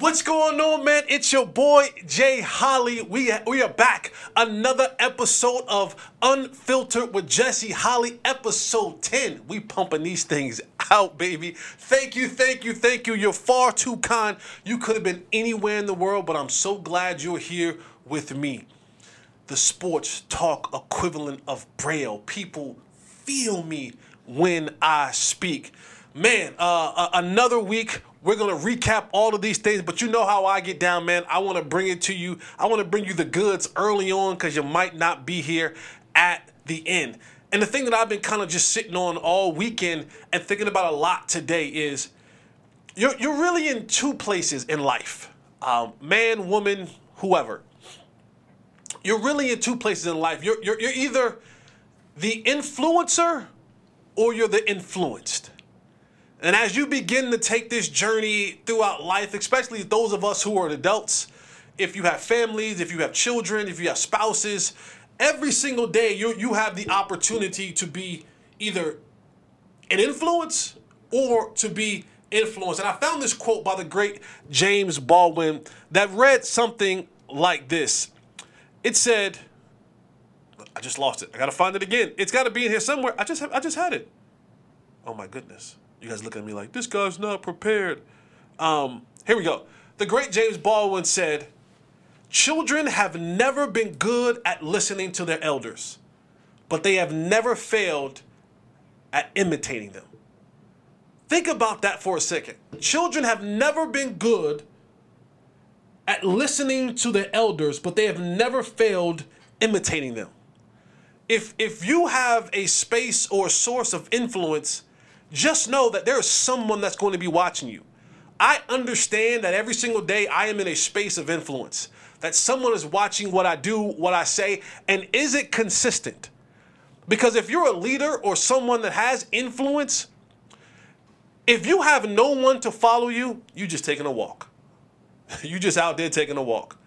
What's going on, man? It's your boy Jay Holly. We we are back. Another episode of Unfiltered with Jesse Holly, episode 10. We pumping these things out, baby. Thank you, thank you, thank you. You're far too kind. You could have been anywhere in the world, but I'm so glad you're here with me. The sports talk equivalent of Braille. People feel me when I speak. Man, uh, uh, another week we're to recap all of these things, but you know how I get down, man. I want to bring it to you. I want to bring you the goods early on because you might not be here at the end. And the thing that I've been kind of just sitting on all weekend and thinking about a lot today is you're, you're really in two places in life um, man, woman, whoever. You're really in two places in life. You're, you're, you're either the influencer or you're the influenced. And as you begin to take this journey throughout life, especially those of us who are adults, if you have families, if you have children, if you have spouses, every single day you, you have the opportunity to be either an influence or to be influenced. And I found this quote by the great James Baldwin that read something like this. It said, I just lost it. I gotta find it again. It's gotta be in here somewhere. I just I just had it. Oh my goodness. You guys look at me like this guy's not prepared. Um, here we go. The great James Baldwin said, Children have never been good at listening to their elders, but they have never failed at imitating them. Think about that for a second. Children have never been good at listening to their elders, but they have never failed imitating them. If if you have a space or source of influence just know that there is someone that's going to be watching you. I understand that every single day I am in a space of influence, that someone is watching what I do, what I say, and is it consistent? Because if you're a leader or someone that has influence, if you have no one to follow you, you're just taking a walk. You're just out there taking a walk.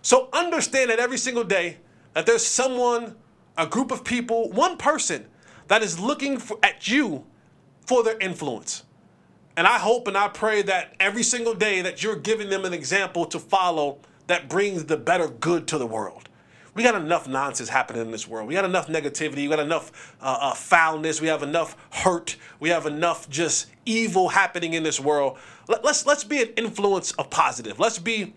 So understand that every single day that there's someone, a group of people, one person that is looking for, at you for their influence. And I hope and I pray that every single day that you're giving them an example to follow that brings the better good to the world. We got enough nonsense happening in this world. We got enough negativity. We got enough uh, uh, foulness. We have enough hurt. We have enough just evil happening in this world. Let, let's let's be an influence of positive. Let's be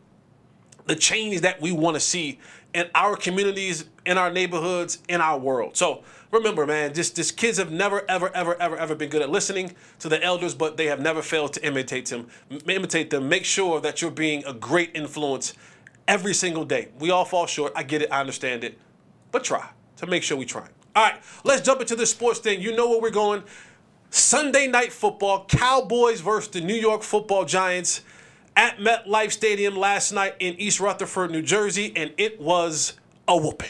the change that we want to see in our communities, in our neighborhoods, in our world. So remember, man, just, just kids have never, ever, ever, ever, ever been good at listening to the elders, but they have never failed to imitate them. Imitate them. Make sure that you're being a great influence every single day. We all fall short. I get it. I understand it. But try to make sure we try. All right, let's jump into the sports thing. You know where we're going. Sunday night football, Cowboys versus the New York football Giants at MetLife Stadium last night in East Rutherford, New Jersey, and it was a whooping.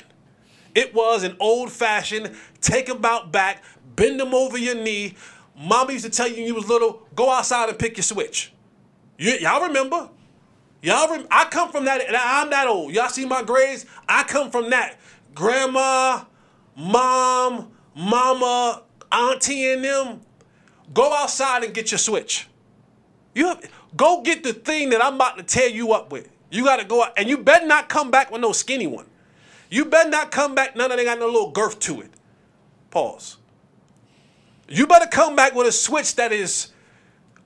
It was an old fashioned take them out back, bend them over your knee. Mama used to tell you when you was little, go outside and pick your switch. You, y'all remember? Y'all, rem- I come from that. And I'm that old. Y'all see my grades? I come from that. Grandma, mom, mama, auntie, and them. Go outside and get your switch. You have, go get the thing that I'm about to tear you up with. You got to go out, and you better not come back with no skinny one. You better not come back none of them got no little girth to it. Pause. You better come back with a switch that is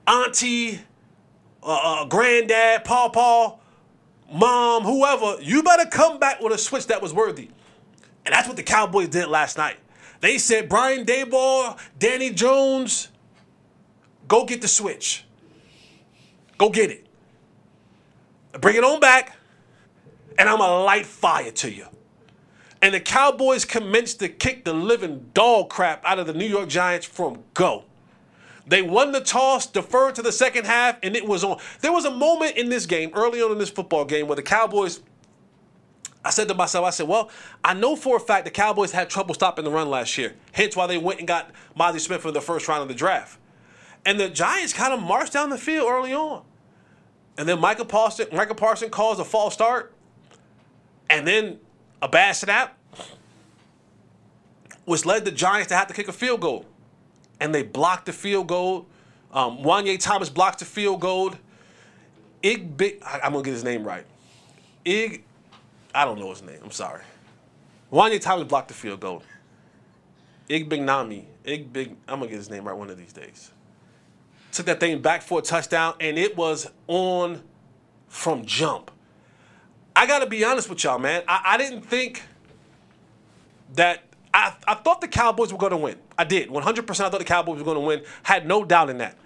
auntie, uh, uh, granddad, pawpaw, mom, whoever. You better come back with a switch that was worthy. And that's what the Cowboys did last night. They said, Brian Daboll, Danny Jones, go get the switch. Go get it. Bring it on back, and I'm to light fire to you and the Cowboys commenced to kick the living dog crap out of the New York Giants from go. They won the toss, deferred to the second half, and it was on. There was a moment in this game, early on in this football game, where the Cowboys. I said to myself, I said, well, I know for a fact the Cowboys had trouble stopping the run last year. Hence why they went and got Mazi Smith in the first round of the draft. And the Giants kind of marched down the field early on. And then Michael Parson, Micah Parson calls a false start. And then a bad snap, which led the Giants to have to kick a field goal. And they blocked the field goal. Um, Juanyeh Thomas blocked the field goal. Ig Big. I, am gonna get his name right. Ig. I don't know his name. I'm sorry. Juanyeh Thomas blocked the field goal. Ig Big Nami. Ig Big. I'm gonna get his name right one of these days. Took that thing back for a touchdown, and it was on from jump. I gotta be honest with y'all, man. I, I didn't think that I, I thought the Cowboys were going to win. I did. 100% I thought the Cowboys were going to win. Had no doubt in that.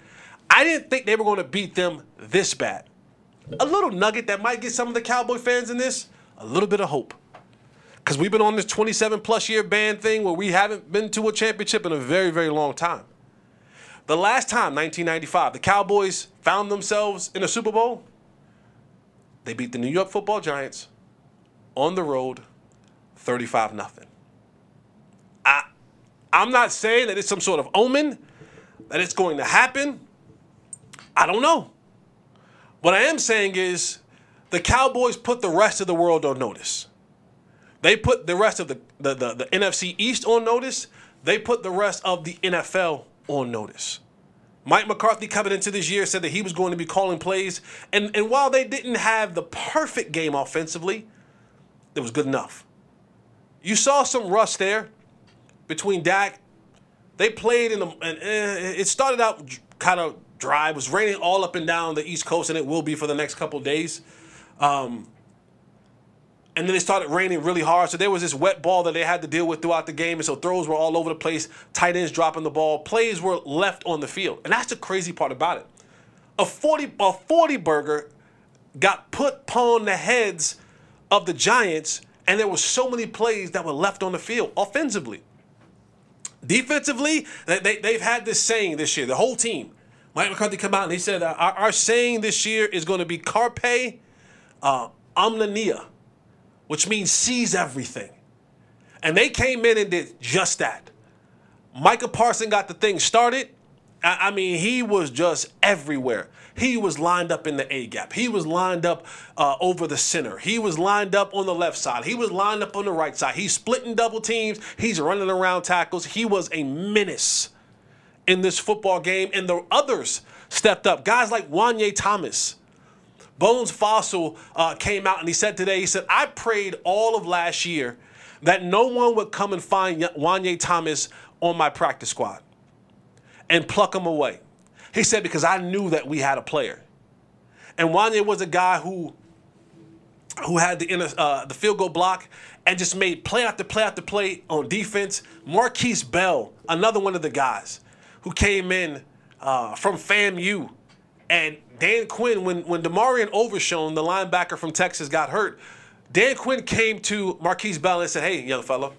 I didn't think they were going to beat them this bad. A little nugget that might get some of the Cowboy fans in this a little bit of hope. Because we've been on this 27 plus year ban thing where we haven't been to a championship in a very, very long time. The last time, 1995, the Cowboys found themselves in a Super Bowl, they beat the New York football Giants on the road 35 0. I, I'm not saying that it's some sort of omen, that it's going to happen. I don't know. What I am saying is the Cowboys put the rest of the world on notice. They put the rest of the, the, the, the NFC East on notice. They put the rest of the NFL on notice. Mike McCarthy coming into this year said that he was going to be calling plays. And, and while they didn't have the perfect game offensively, it was good enough. You saw some rust there between Dak. They played in the, and eh, it started out kind of dry. It was raining all up and down the East Coast, and it will be for the next couple days. Um, and then it started raining really hard. So there was this wet ball that they had to deal with throughout the game. And so throws were all over the place, tight ends dropping the ball, plays were left on the field. And that's the crazy part about it. A 40 a 40 burger got put upon the heads of the Giants, and there were so many plays that were left on the field offensively. Defensively, they, they've had this saying this year, the whole team. Mike McCarthy come out and he said, our, our, saying this year is going to be carpe uh, omnia, which means seize everything. And they came in and did just that. Micah Parson got the thing started. I, mean, he was just everywhere. He was lined up in the A gap. He was lined up uh, over the center. He was lined up on the left side. He was lined up on the right side. He's splitting double teams. He's running around tackles. He was a menace in this football game, and the others stepped up. Guys like Juanyeh Thomas. Bones Fassel uh, came out and he said today, he said, I prayed all of last year that no one would come and find Juanyeh Thomas on my practice squad and pluck him away. He said, because I knew that we had a player. And Juanyeh was a guy who who had the inner, uh, the field goal block and just made play after play after play on defense. Markquese Bell, another one of the guys who came in uh, from FAMU. And Dan Quinn, when, when DeMarvion Overshown, the linebacker from Texas, got hurt, Dan Quinn came to Markquese Bell and said, Hey, young fellow,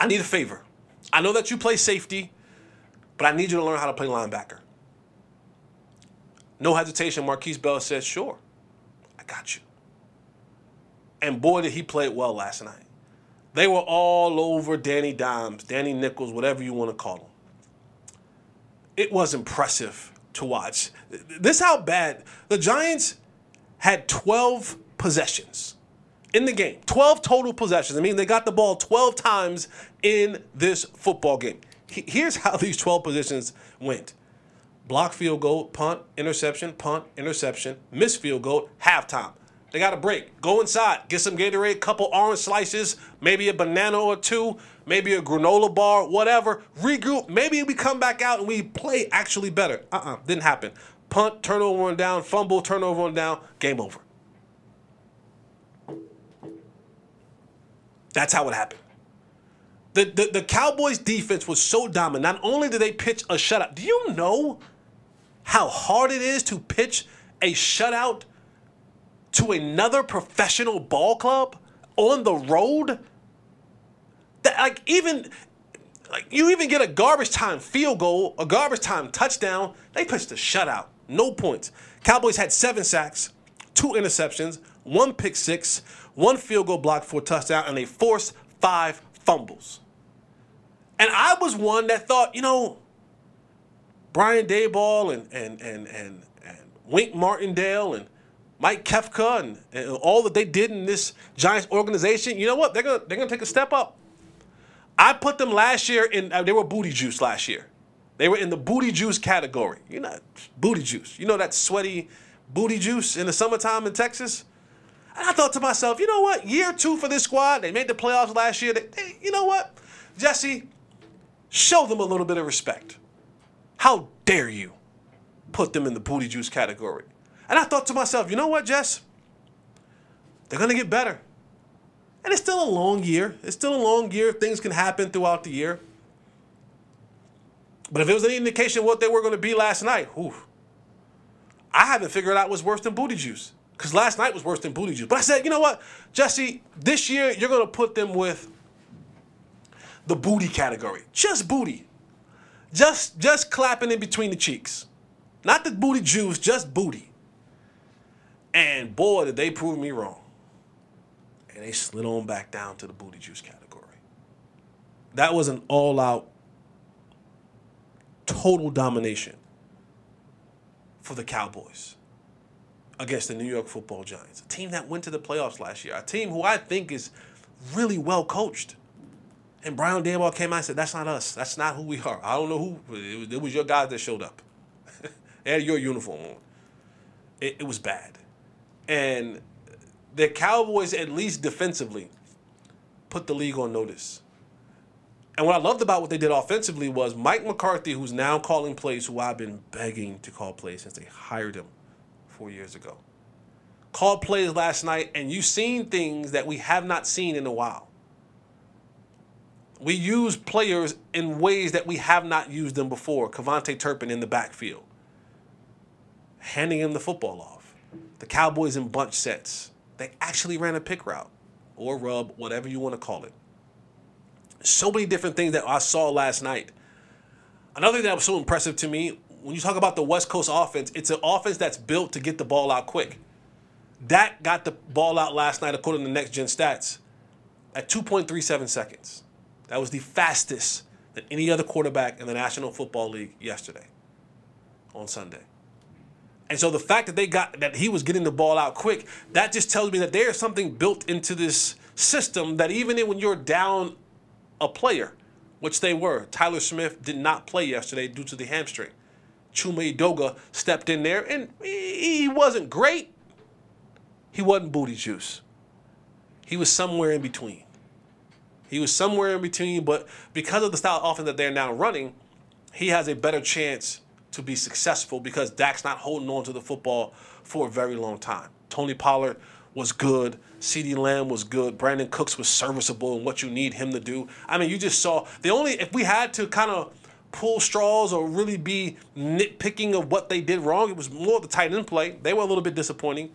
I need a favor. I know that you play safety, but I need you to learn how to play linebacker. No hesitation, Markquese Bell said, Sure, I got you. And boy, did he play well last night. They were all over Danny Dimes, Danny Nichols, whatever you want to call him. It was impressive to watch. This how bad the Giants had 12 possessions in the game. 12 total possessions. I mean, they got the ball 12 times in this football game. Here's how these 12 positions went block field goal, punt, interception, punt, interception, miss field goal, halftime. They got a break. Go inside, get some Gatorade, a couple orange slices, maybe a banana or two, maybe a granola bar, whatever. Regroup. Maybe we come back out and we play actually better. Uh uh-uh, uh, did not happen. Punt, turnover on down, fumble, turnover on down, game over. That's how it happened. The, the, the Cowboys defense was so dominant. Not only did they pitch a shutout, do you know how hard it is to pitch a shutout to another professional ball club on the road? That like even like you even get a garbage time field goal, a garbage time touchdown, they pitched a shutout. No points. Cowboys had seven sacks, two interceptions, one pick six, one field goal block for a touchdown, and they forced five fumbles. And I was one that thought, you know, Brian Daboll and and and and, and Wink Martindale and Mike Kafka and, and, all that they did in this Giants organization, you know what? They're gonna they're gonna take a step up. I put them last year in uh, they were booty juice last year. They were in the booty juice category. You know, booty juice. You know that sweaty booty juice in the summertime in Texas? And I thought to myself, you know what? Year two for this squad. They made the playoffs last year. They, they, you know what? Jesse, show them a little bit of respect. How dare you put them in the booty juice category? And I thought to myself, you know what, Jess? They're to get better. And it's still a long year. It's still a long year. Things can happen throughout the year. But if it was any indication of what they were going to be last night, whew, I haven't figured out what's worse than booty juice. Because last night was worse than booty juice. But I said, you know what, Jesse, this year you're going to put them with the booty category. Just booty. Just just clapping in between the cheeks. Not the booty juice, just booty. And boy, did they prove me wrong. And they slid on back down to the booty juice category. That was an all out, total domination for the Cowboys against the New York football Giants, a team that went to the playoffs last year, a team who I think is really well coached. And Brian Daboll came out and said, That's not us. That's not who we are. I don't know who. It was, it was your guys that showed up. they had your uniform on. It, it was bad. And the Cowboys, at least defensively, put the league on notice. And what I loved about what they did offensively was Mike McCarthy, who's now calling plays, who I've been begging to call plays since they hired him four years ago, called plays last night, and you've seen things that we have not seen in a while. We use players in ways that we have not used them before. KaVontae Turpin in the backfield, handing him the football off. The Cowboys in bunch sets. They actually ran a pick route or rub, whatever you want to call it. So many different things that I saw last night. Another thing that was so impressive to me when you talk about the West Coast offense, it's an offense that's built to get the ball out quick. That got the ball out last night, according to the Next Gen Stats, at 2.37 seconds. That was the fastest than any other quarterback in the National Football League yesterday on Sunday. And so the fact that they got that he was getting the ball out quick, that just tells me that there's something built into this system that even when you're down a player, which they were, Tyler Smith did not play yesterday due to the hamstring. Chuma Edoga stepped in there and he wasn't great. He wasn't booty juice. He was somewhere in between. He was somewhere in between, but because of the style of offense that they're now running, he has a better chance to be successful because Dak's not holding on to the football for a very long time. Tony Pollard was good. CeeDee Lamb was good. Brandin Cooks was serviceable in what you need him to do. I mean, you just saw the only if we had to kind of pull straws or really be nitpicking of what they did wrong, it was more the tight end play. They were a little bit disappointing.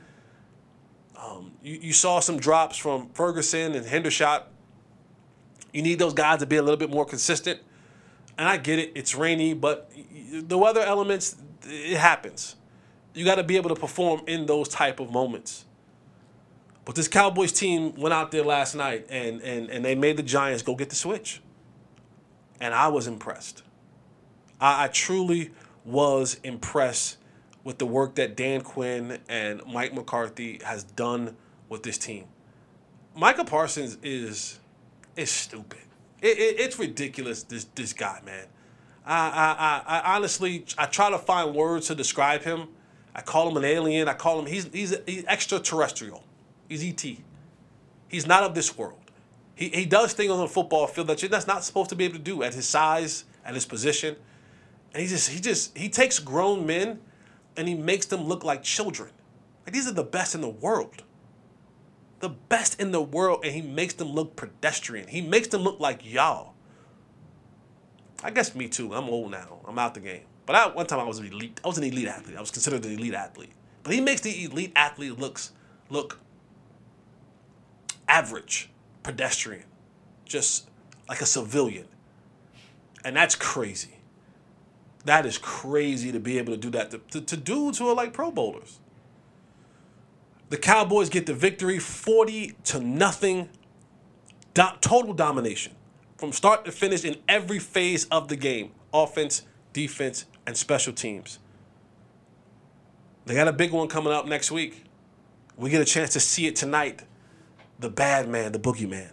Um, you, you saw some drops from Ferguson and Hendershot you need those guys to be a little bit more consistent. And I get it, it's rainy, but the weather elements, it happens. You got to be able to perform in those type of moments. But this Cowboys team went out there last night and, and, and they made the Giants go get the switch. And I was impressed. I, I truly was impressed with the work that Dan Quinn and Mike McCarthy has done with this team. Micah Parsons is is stupid. It, it, it's ridiculous. This this guy, man. I, I, I, I honestly I try to find words to describe him. I call him an alien. I call him he's he's, he's extraterrestrial. He's ET. He's not of this world. He, he does things on the football field that you're that's not supposed to be able to do at his size, at his position. And he just he just he takes grown men and he makes them look like children. Like these are the best in the world the best in the world, and he makes them look pedestrian. He makes them look like y'all. I guess me too. I'm old now. I'm out the game. But I, one time I was an elite. I was an elite athlete. I was considered an elite athlete. But he makes the elite athlete looks look average, pedestrian, just like a civilian. And that's crazy. That is crazy to be able to do that to, to, to dudes who are like Pro Bowlers. The Cowboys get the victory 40 to nothing. Do- total domination from start to finish in every phase of the game offense, defense, and special teams. They got a big one coming up next week. We get a chance to see it tonight. The bad man, the boogeyman,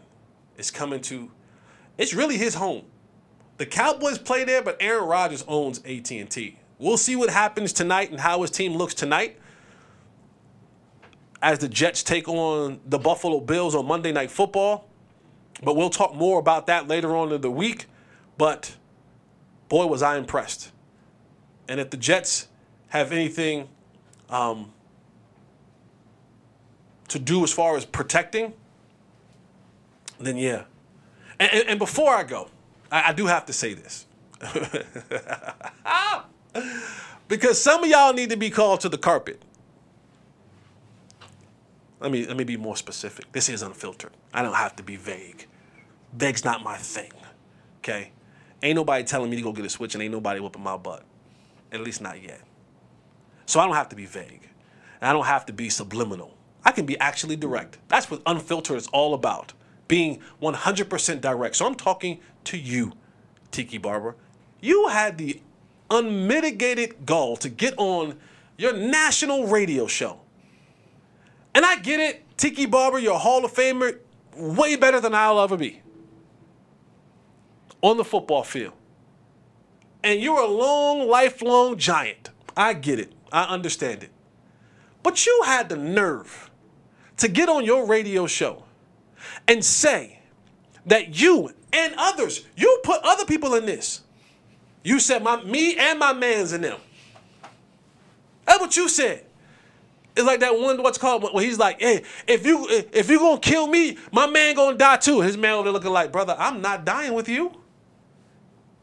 is coming to, it's really his home. The Cowboys play there, but Aaron Rodgers owns AT&T. We'll see what happens tonight and how his team looks tonight as the Jets take on the Buffalo Bills on Monday Night Football. But we'll talk more about that later on in the week. But boy, was I impressed. And if the Jets have anything um, to do as far as protecting, then yeah. And, and, and before I go, I, I do have to say this. because some of y'all need to be called to the carpet. Let me let me be more specific. This is unfiltered. I don't have to be vague. Vague's not my thing. Okay? Ain't nobody telling me to go get a switch and ain't nobody whooping my butt. At least not yet. So I don't have to be vague. And I don't have to be subliminal. I can be actually direct. That's what unfiltered is all about. Being 100% direct. So I'm talking to you, Tiki Barber. You had the unmitigated gall to get on your national radio show. And I get it, Tiki Barber, you're a Hall of Famer, way better than I'll ever be on the football field. And you're a long, lifelong giant. I get it. I understand it. But you had the nerve to get on your radio show and say that you and others, you put other people in this. You said my me and my man's in them. That's what you said. It's like that one what's called where he's like, hey, if you if you gonna kill me, my man gonna die too. His man over there looking like, brother, I'm not dying with you.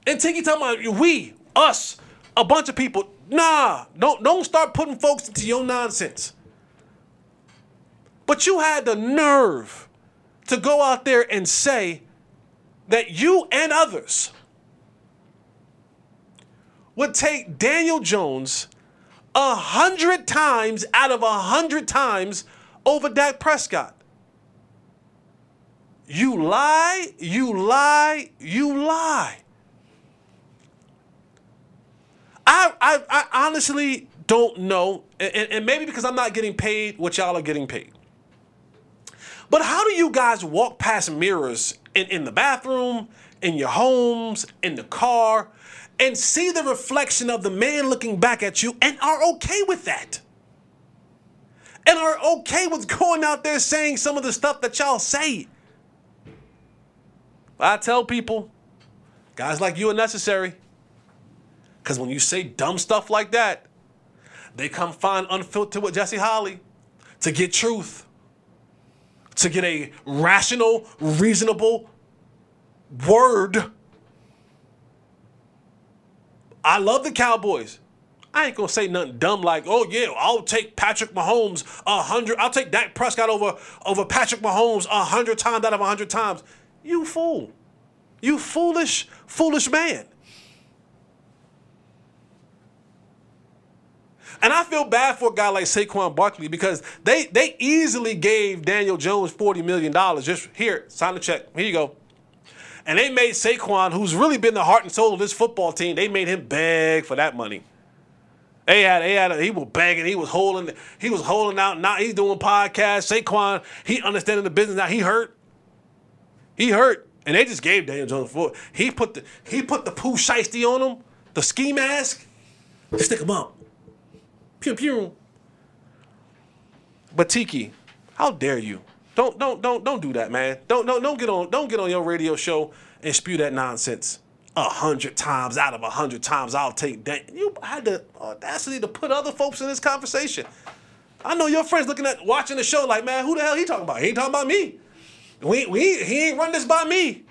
And Tiki talking about we, us, a bunch of people. Nah, don't don't start putting folks into your nonsense. But you had the nerve to go out there and say that you and others would take Daniel Jones a hundred times out of a hundred times over Dak Prescott. You lie, you lie, you lie. I, I, I honestly don't know, and, and maybe because I'm not getting paid what y'all are getting paid. But how do you guys walk past mirrors in, in the bathroom, in your homes, in the car, and see the reflection of the man looking back at you and are okay with that? And are okay with going out there saying some of the stuff that y'all say? I tell people, guys like you are necessary. Because when you say dumb stuff like that, they come find Unfiltered with Jesse Holly to get truth, to get a rational, reasonable word. I love the Cowboys. I ain't gonna say nothing dumb like, oh yeah, I'll take Patrick Mahomes a hundred. I'll take Dak Prescott over over Patrick Mahomes a hundred times out of a hundred times. You fool, you foolish, foolish man. And I feel bad for a guy like Saquon Barkley because they they easily gave Daniel Jones $40 million. Just here, sign the check. Here you go. And they made Saquon, who's really been the heart and soul of this football team, they made him beg for that money. They had, they had, he was begging, he was holding, he was holding out. Now he's doing podcasts. Saquon, he understanding the business now. He hurt. He hurt, and they just gave Daniel Jones for He put the he put the poo shiesty on him, the ski mask. Stick him up. Pew pew. But Tiki, how dare you? Don't don't don't don't do that, man. Don't don't don't get on don't get on your radio show and spew that nonsense. A hundred times out of a hundred times, I'll take that. You had the audacity to put other folks in this conversation. I know your friends looking at watching the show like, man, who the hell he talking about? He ain't talking about me. We, we he ain't run this by me.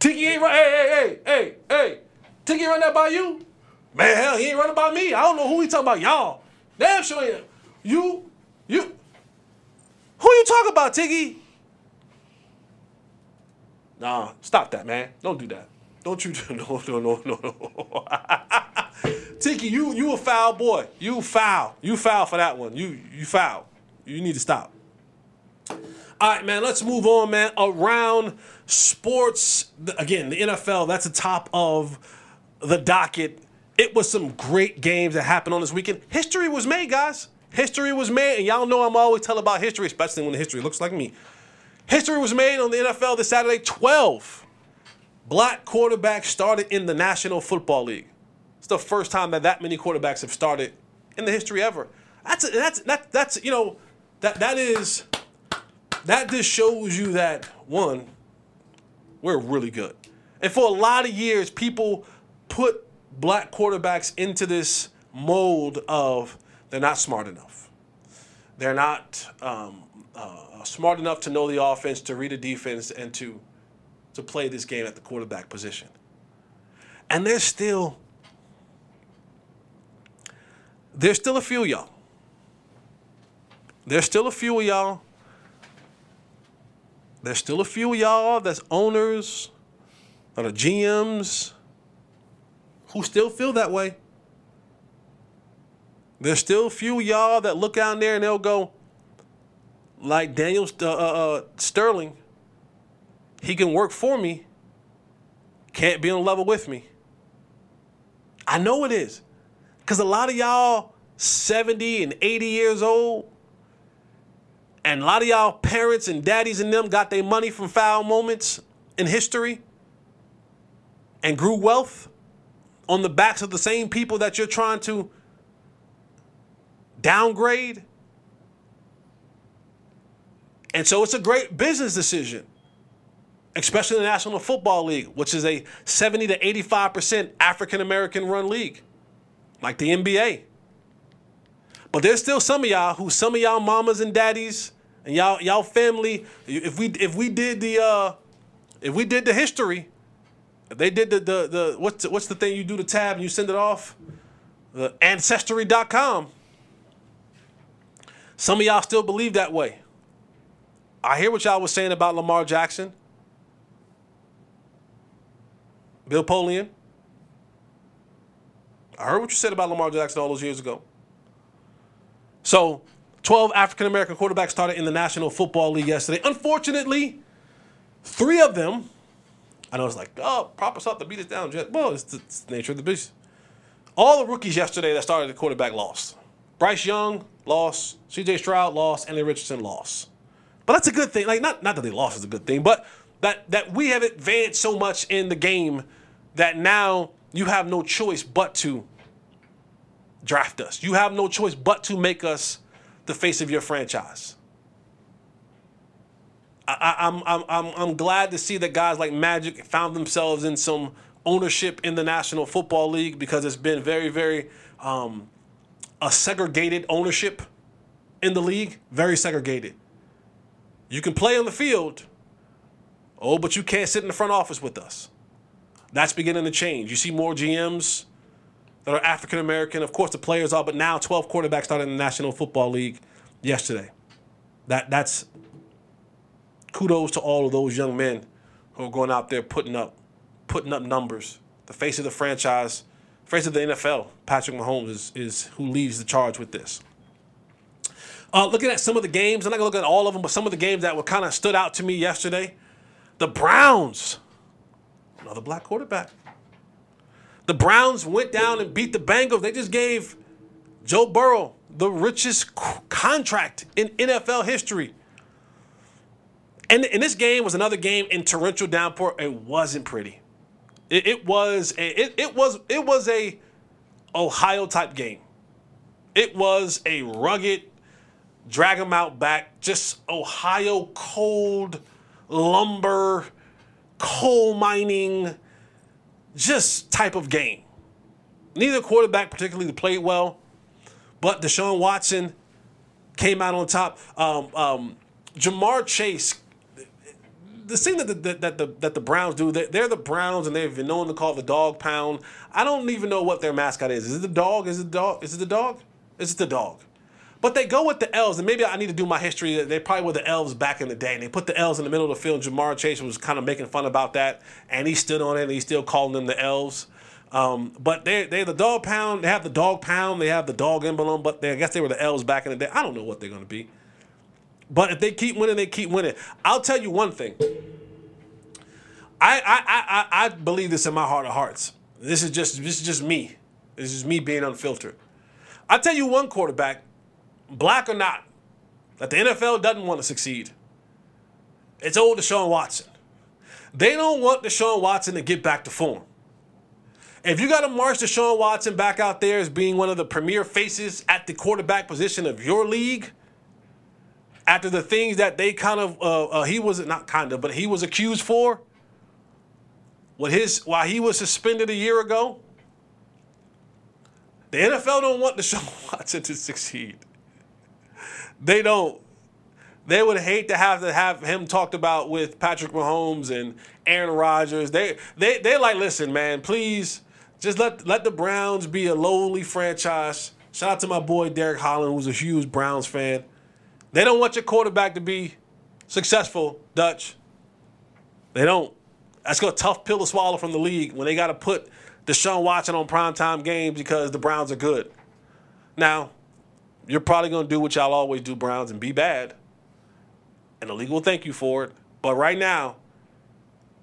Tiki ain't run. Hey hey hey hey hey. Tiki run that by you? Man, hell, he ain't running by me. I don't know who he talking about. Y'all. Damn sure ain't. You, you. Who you talking about, Tiggy? Nah, stop that, man. Don't do that. Don't you do no no no no no. Tiki, you you a foul boy. You foul. You foul for that one. You you foul. You need to stop. All right, man. Let's move on, man. Around sports, again, the NFL. That's the top of the docket it was some great games that happened on this weekend. History was made, guys. History was made, and y'all know I'm always telling about history, especially when the history looks like me. History was made on the NFL this Saturday. 12 black quarterbacks started in the National Football League. It's the first time that that many quarterbacks have started in the history ever. That's that's that that's you know that that is that just shows you that one we're really good. And for a lot of years people put black quarterbacks into this mold of they're not smart enough. They're not um, uh, smart enough to know the offense, to read the defense, and to to play this game at the quarterback position. And there's still there's still a few y'all. There's still a few of y'all. There's still a few of y'all that's owners, that are GMs, who still feel that way. There's still a few y'all that look out there and they'll go, like Daniel uh, uh, Sterling, he can work for me, can't be on level with me. I know it is. Because a lot of y'all 70 and 80 years old, and a lot of y'all parents and daddies and them got their money from foul moments in history and grew wealth on the backs of the same people that you're trying to downgrade. And so it's a great business decision, especially in the National Football League, which is a 70 to 85% African American run league, like the NBA. But there's still some of y'all who some of y'all mamas and daddies and y'all y'all family, if we if we did the uh if we did the history, if they did the the, the what's the, what's the thing you do the tab and you send it off? The ancestry.com. Some of y'all still believe that way. I hear what y'all was saying about Lamar Jackson. Bill Polian. I heard what you said about Lamar Jackson all those years ago. So, 12 African American quarterbacks started in the National Football League yesterday. Unfortunately, three of them, I know it's like, oh, prop us up to beat us down. Well, it's the, it's the nature of the beast. All the rookies yesterday that started the quarterback lost. Bryce Young lost. C.J. Stroud lost. Anthony Richardson lost. But that's a good thing. Like not not that they lost is a good thing, but that that we have advanced so much in the game that now you have no choice but to draft us. You have no choice but to make us the face of your franchise. I, am I'm, I'm, I'm glad to see that guys like Magic found themselves in some ownership in the National Football League because it's been very, very um, a segregated ownership in the league, very segregated. You can play on the field, oh, but you can't sit in the front office with us. That's beginning to change. You see more GMs that are African American. Of course, the players are, but now 12 quarterbacks started in the National Football League yesterday. That that's kudos to all of those young men who are going out there putting up putting up numbers. The face of the franchise, face of the NFL, Patrick Mahomes is, is who leads the charge with this. Uh, looking at some of the games, I'm not gonna look at all of them, but some of the games that were kind of stood out to me yesterday. The Browns, another black quarterback. The Browns went down and beat the Bengals. They just gave Joe Burrow the richest contract in NFL history. And, and this game was another game in torrential downpour. It wasn't pretty. It, it was a, it, it was it was a Ohio type game. It was a rugged drag them out back, just Ohio cold lumber, coal mining, just type of game. Neither quarterback particularly played well, but Deshaun Watson came out on top. Um, um, Ja'Marr Chase, the thing that the, that the that the Browns do, they're the Browns and they've been known to call the dog pound. I don't even know what their mascot is. Is it the dog? Is it the dog? Is it the dog? Is it the dog? But they go with the elves, and maybe I need to do my history. They probably were the elves back in the day, and they put the elves in the middle of the field. Ja'Marr Chase was kind of making fun about that, and he stood on it, and he's still calling them the elves. Um, but they they're the dog pound. They have the dog pound. They have the dog emblem. But they, I guess they were the elves back in the day. I don't know what they're going to be. But if they keep winning, they keep winning. I'll tell you one thing. I I I I believe this in my heart of hearts. This is just this is just me. This is me being unfiltered. I tell you one quarterback black or not, that the NFL doesn't want to succeed. It's old Deshaun Watson. They don't want Deshaun Watson to get back to form. If you got to march Deshaun Watson back out there as being one of the premier faces at the quarterback position of your league, after the things that they kind of uh, uh, he was not kind of, but he was accused for, what his while he was suspended a year ago, the NFL don't want Deshaun Watson to succeed. They don't. They would hate to have to have him talked about with Patrick Mahomes and Aaron Rodgers. They they they like, listen, man, please just let let the Browns be a lowly franchise. Shout out to my boy Derek Holland, who's a huge Browns fan. They don't want your quarterback to be successful, Dutch. They don't. That's a tough pill to swallow from the league when they got to put Deshaun Watson on primetime games because the Browns are good. Now, you're probably going to do what y'all always do, Browns, and be bad. And the league will thank you for it. But right now,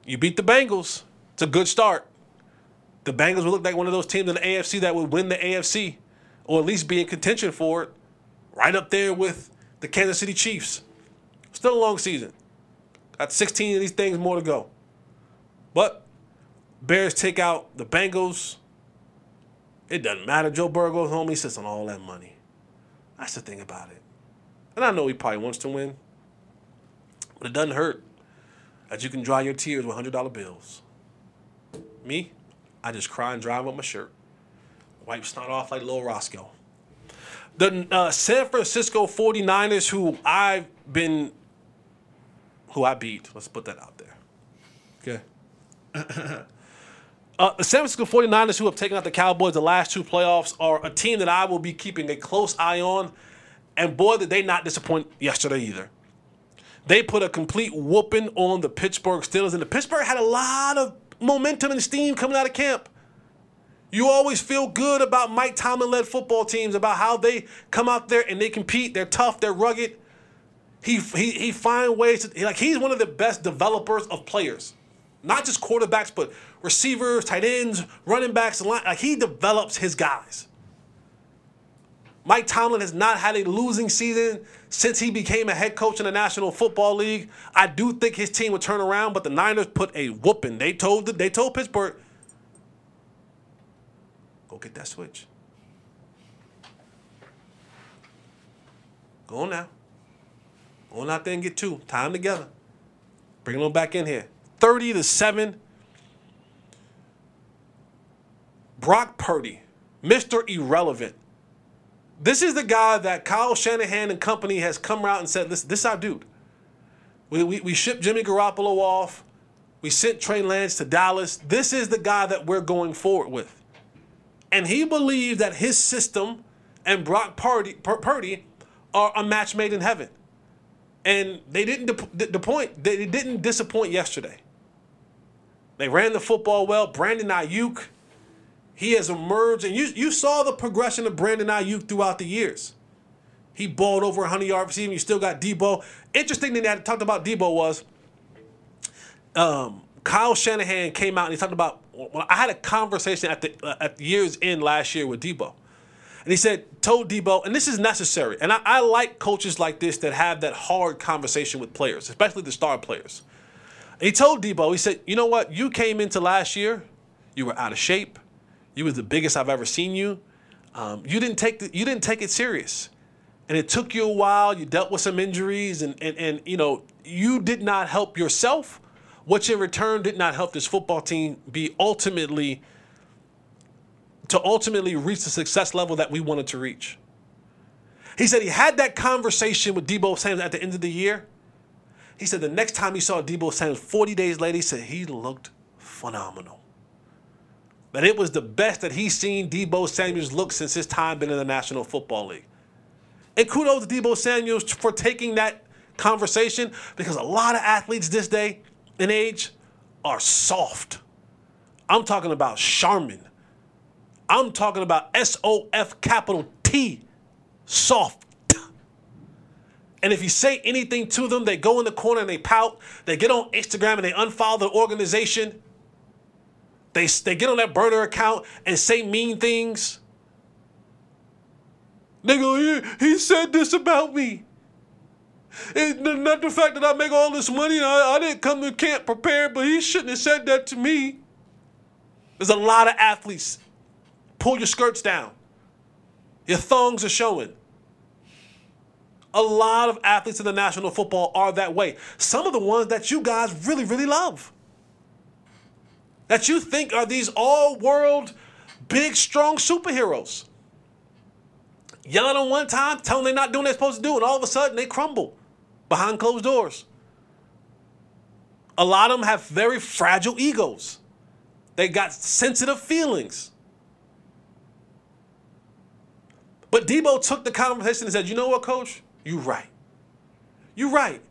you beat the Bengals. It's a good start. The Bengals would look like one of those teams in the AFC that would win the AFC or at least be in contention for it. Right up there with the Kansas City Chiefs. Still a long season. Got 16 of these things more to go. But Bears take out the Bengals. It doesn't matter. Joe Burrow home. He sits on all that money. That's the thing about it. And I know he probably wants to win. But it doesn't hurt that you can dry your tears with $100 bills. Me, I just cry and drive up my shirt. Wipe snot off like little Roscoe. The uh, San Francisco 49ers, who I've been, who I beat, let's put that out there. Okay. Uh, the San Francisco 49ers, who have taken out the Cowboys the last two playoffs, are a team that I will be keeping a close eye on. And boy, did they not disappoint yesterday either. They put a complete whooping on the Pittsburgh Steelers, and the Pittsburgh had a lot of momentum and steam coming out of camp. You always feel good about Mike Tomlin led football teams, about how they come out there and they compete. They're tough, they're rugged. He, he, he find ways to, like, he's one of the best developers of players not just quarterbacks, but receivers, tight ends, running backs. Like he develops his guys. Mike Tomlin has not had a losing season since he became a head coach in the National Football League. I do think his team would turn around, but the Niners put a whooping. They told the, they told Pittsburgh, go get that switch. Go on now. Go on out there and get two. Time together. Bring them back in here. 30 to 7. Brock Purdy, Mr. Irrelevant. This is the guy that Kyle Shanahan and company has come out and said, this, this is our dude. We, we, we shipped Jimmy Garoppolo off. We sent Trey Lance to Dallas. This is the guy that we're going forward with. And he believed that his system and Brock Purdy, Purdy are a match made in heaven. And they didn't the point they didn't disappoint yesterday. They ran the football well. Brandon Aiyuk, he has emerged, and you you saw the progression of Brandon Aiyuk throughout the years. He balled over 100 yard receiving. You still got Deebo. Interesting thing that I talked about Deebo was um, Kyle Shanahan came out and he talked about. Well, I had a conversation at the uh, at year's end last year with Deebo, and he said, told Deebo, and this is necessary. And I, I like coaches like this that have that hard conversation with players, especially the star players. He told Deebo, he said, you know what? You came into last year, you were out of shape. You was the biggest I've ever seen you. Um, you didn't take the, you didn't take it serious. And it took you a while. You dealt with some injuries and, and, and you know, you did not help yourself, which in return did not help this football team be ultimately to ultimately reach the success level that we wanted to reach. He said he had that conversation with Deebo Samuel at the end of the year. He said the next time he saw Deebo Samuel 40 days later, he said he looked phenomenal. That it was the best that he's seen Deebo Samuels look since his time been in the National Football League. And kudos to Deebo Samuels for taking that conversation because a lot of athletes this day and age are soft. I'm talking about Charmin. I'm talking about S O F capital T, soft. And if you say anything to them, they go in the corner and they pout. They get on Instagram and they unfollow the organization. They, they get on that burner account and say mean things. They go, he, he said this about me. It, not the fact that I make all this money. I, I didn't come to camp prepared, but he shouldn't have said that to me. There's a lot of athletes. Pull your skirts down. Your thongs are showing. A lot of athletes in the National Football are that way. Some of the ones that you guys really, really love. That you think are these all world, big, strong superheroes. Yelling them one time, telling them they're not doing what they're supposed to do, and all of a sudden they crumble behind closed doors. A lot of them have very fragile egos. They got sensitive feelings. But Deebo took the conversation and said, you know what, coach? You're right. You're right.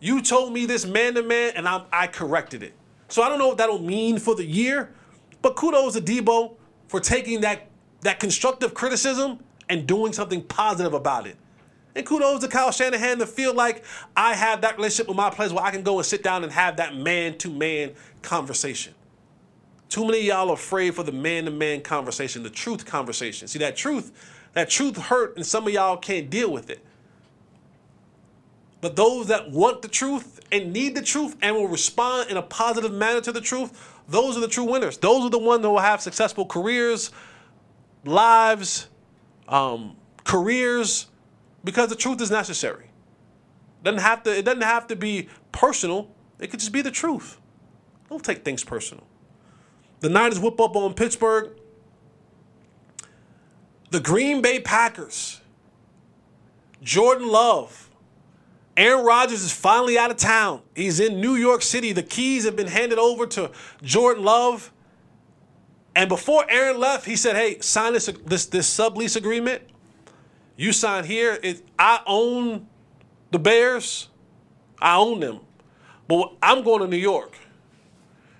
You told me this man to man, and I, I corrected it. So I don't know what that'll mean for the year, but kudos to Deebo for taking that, that constructive criticism and doing something positive about it. And kudos to Kyle Shanahan to feel like I have that relationship with my players where I can go and sit down and have that man to man conversation. Too many y'all are afraid for the man to man conversation, the truth conversation. See, that truth, that truth hurt, and some of y'all can't deal with it. But those that want the truth and need the truth and will respond in a positive manner to the truth, those are the true winners. Those are the ones that will have successful careers, lives, um, careers, because the truth is necessary. Doesn't have to. It doesn't have to be personal. It could just be the truth. Don't take things personal. The Niners whip up on Pittsburgh. The Green Bay Packers. Jordan Love. Aaron Rodgers is finally out of town. He's in New York City. The keys have been handed over to Jordan Love. And before Aaron left, he said, "Hey, sign this this this sublease agreement. You sign here. It, I own the Bears. I own them, but I'm going to New York.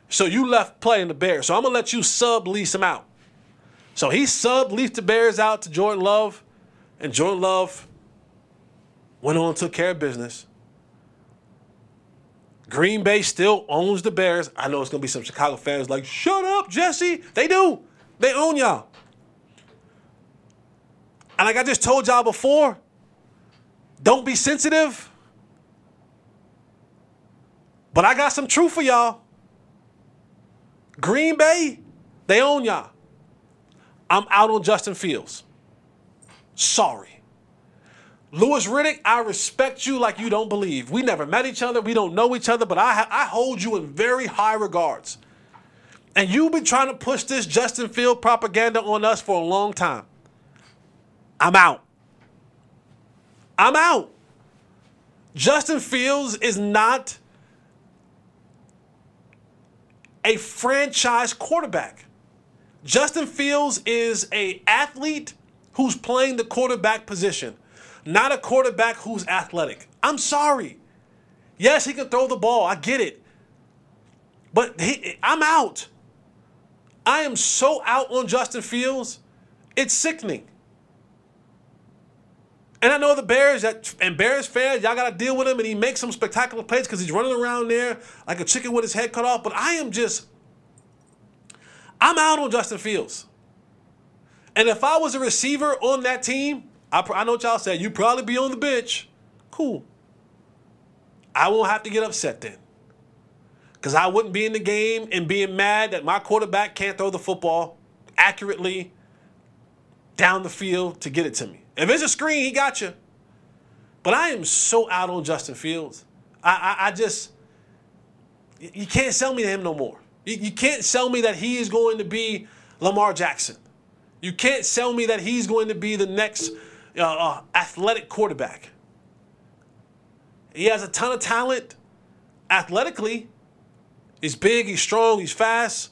So you left playing the Bears. So I'm gonna let you sublease them out. So he subleased the Bears out to Jordan Love, and Jordan Love went on and took care of business. Green Bay still owns the Bears. I know it's gonna be some Chicago fans like, shut up, Jesse. They do. They own y'all. And like I just told y'all before, don't be sensitive. But I got some truth for y'all. Green Bay, they own y'all. I'm out on Justin Fields. Sorry. Louis Riddick, I respect you like you don't believe. We never met each other. We don't know each other, but I, I hold you in very high regards. And you've been trying to push this Justin Field propaganda on us for a long time. I'm out. I'm out. Justin Fields is not a franchise quarterback. Justin Fields is a athlete who's playing the quarterback position not a quarterback who's athletic. I'm sorry. Yes, he can throw the ball. I get it. But he, I'm out. I am so out on Justin Fields. It's sickening. And I know the Bears that and Bears fans, y'all gotta deal with him, and he makes some spectacular plays because he's running around there like a chicken with his head cut off. But I am just, I'm out on Justin Fields. And if I was a receiver on that team, I, I know what y'all said. you'd probably be on the bench. Cool. I won't have to get upset then. Because I wouldn't be in the game and being mad that my quarterback can't throw the football accurately down the field to get it to me. If it's a screen, he got you. But I am so out on Justin Fields. I, I, I just, you can't sell me to him no more. You, you can't sell me that he is going to be Lamar Jackson. You can't sell me that he's going to be the next uh, uh, athletic quarterback. He has a ton of talent athletically. He's big, he's strong, he's fast.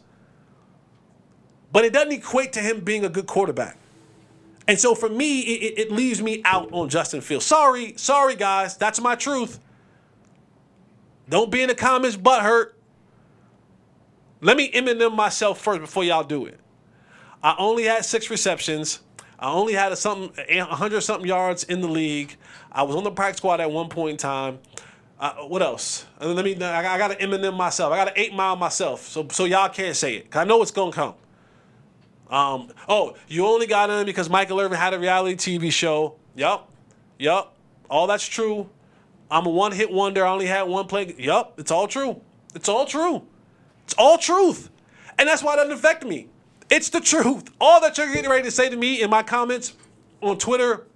But it doesn't equate to him being a good quarterback. And so for me, it, it leaves me out on Justin Fields. Sorry, sorry, guys. That's my truth. Don't be in the comments butt hurt. Let me Eminem myself first before y'all do it. I only had six receptions. I only had a something, 100 something yards in the league. I was on the practice squad at one point in time. Uh, what else? And let me. I, got to Eminem myself. I got to eight mile myself. So so y'all can't say it. Cause I know it's gonna come. Um. Oh, you only got in because Michael Irvin had a reality TV show. Yup. Yup. All that's true. I'm a one hit wonder. I only had one play. Yup, it's all true. It's all true. It's all truth. And that's why it doesn't affect me. It's the truth. All that you're getting ready to say to me in my comments on Twitter,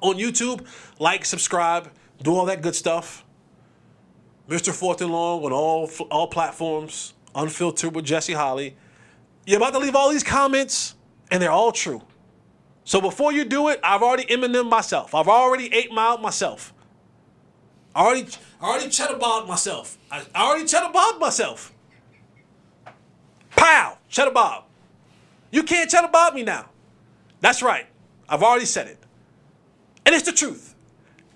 on YouTube, like, subscribe, do all that good stuff. Mr. Fourth and Long on all all platforms, unfiltered with Jesse Holley. You're about to leave all these comments, and they're all true. So before you do it, I've already Eminem myself. I've already eight mile myself. I already, I already cheddar bobbed myself. I, I already cheddar bobbed myself. Pow! Cheddar bob. You can't cheddar bob me now. That's right. I've already said it. And it's the truth.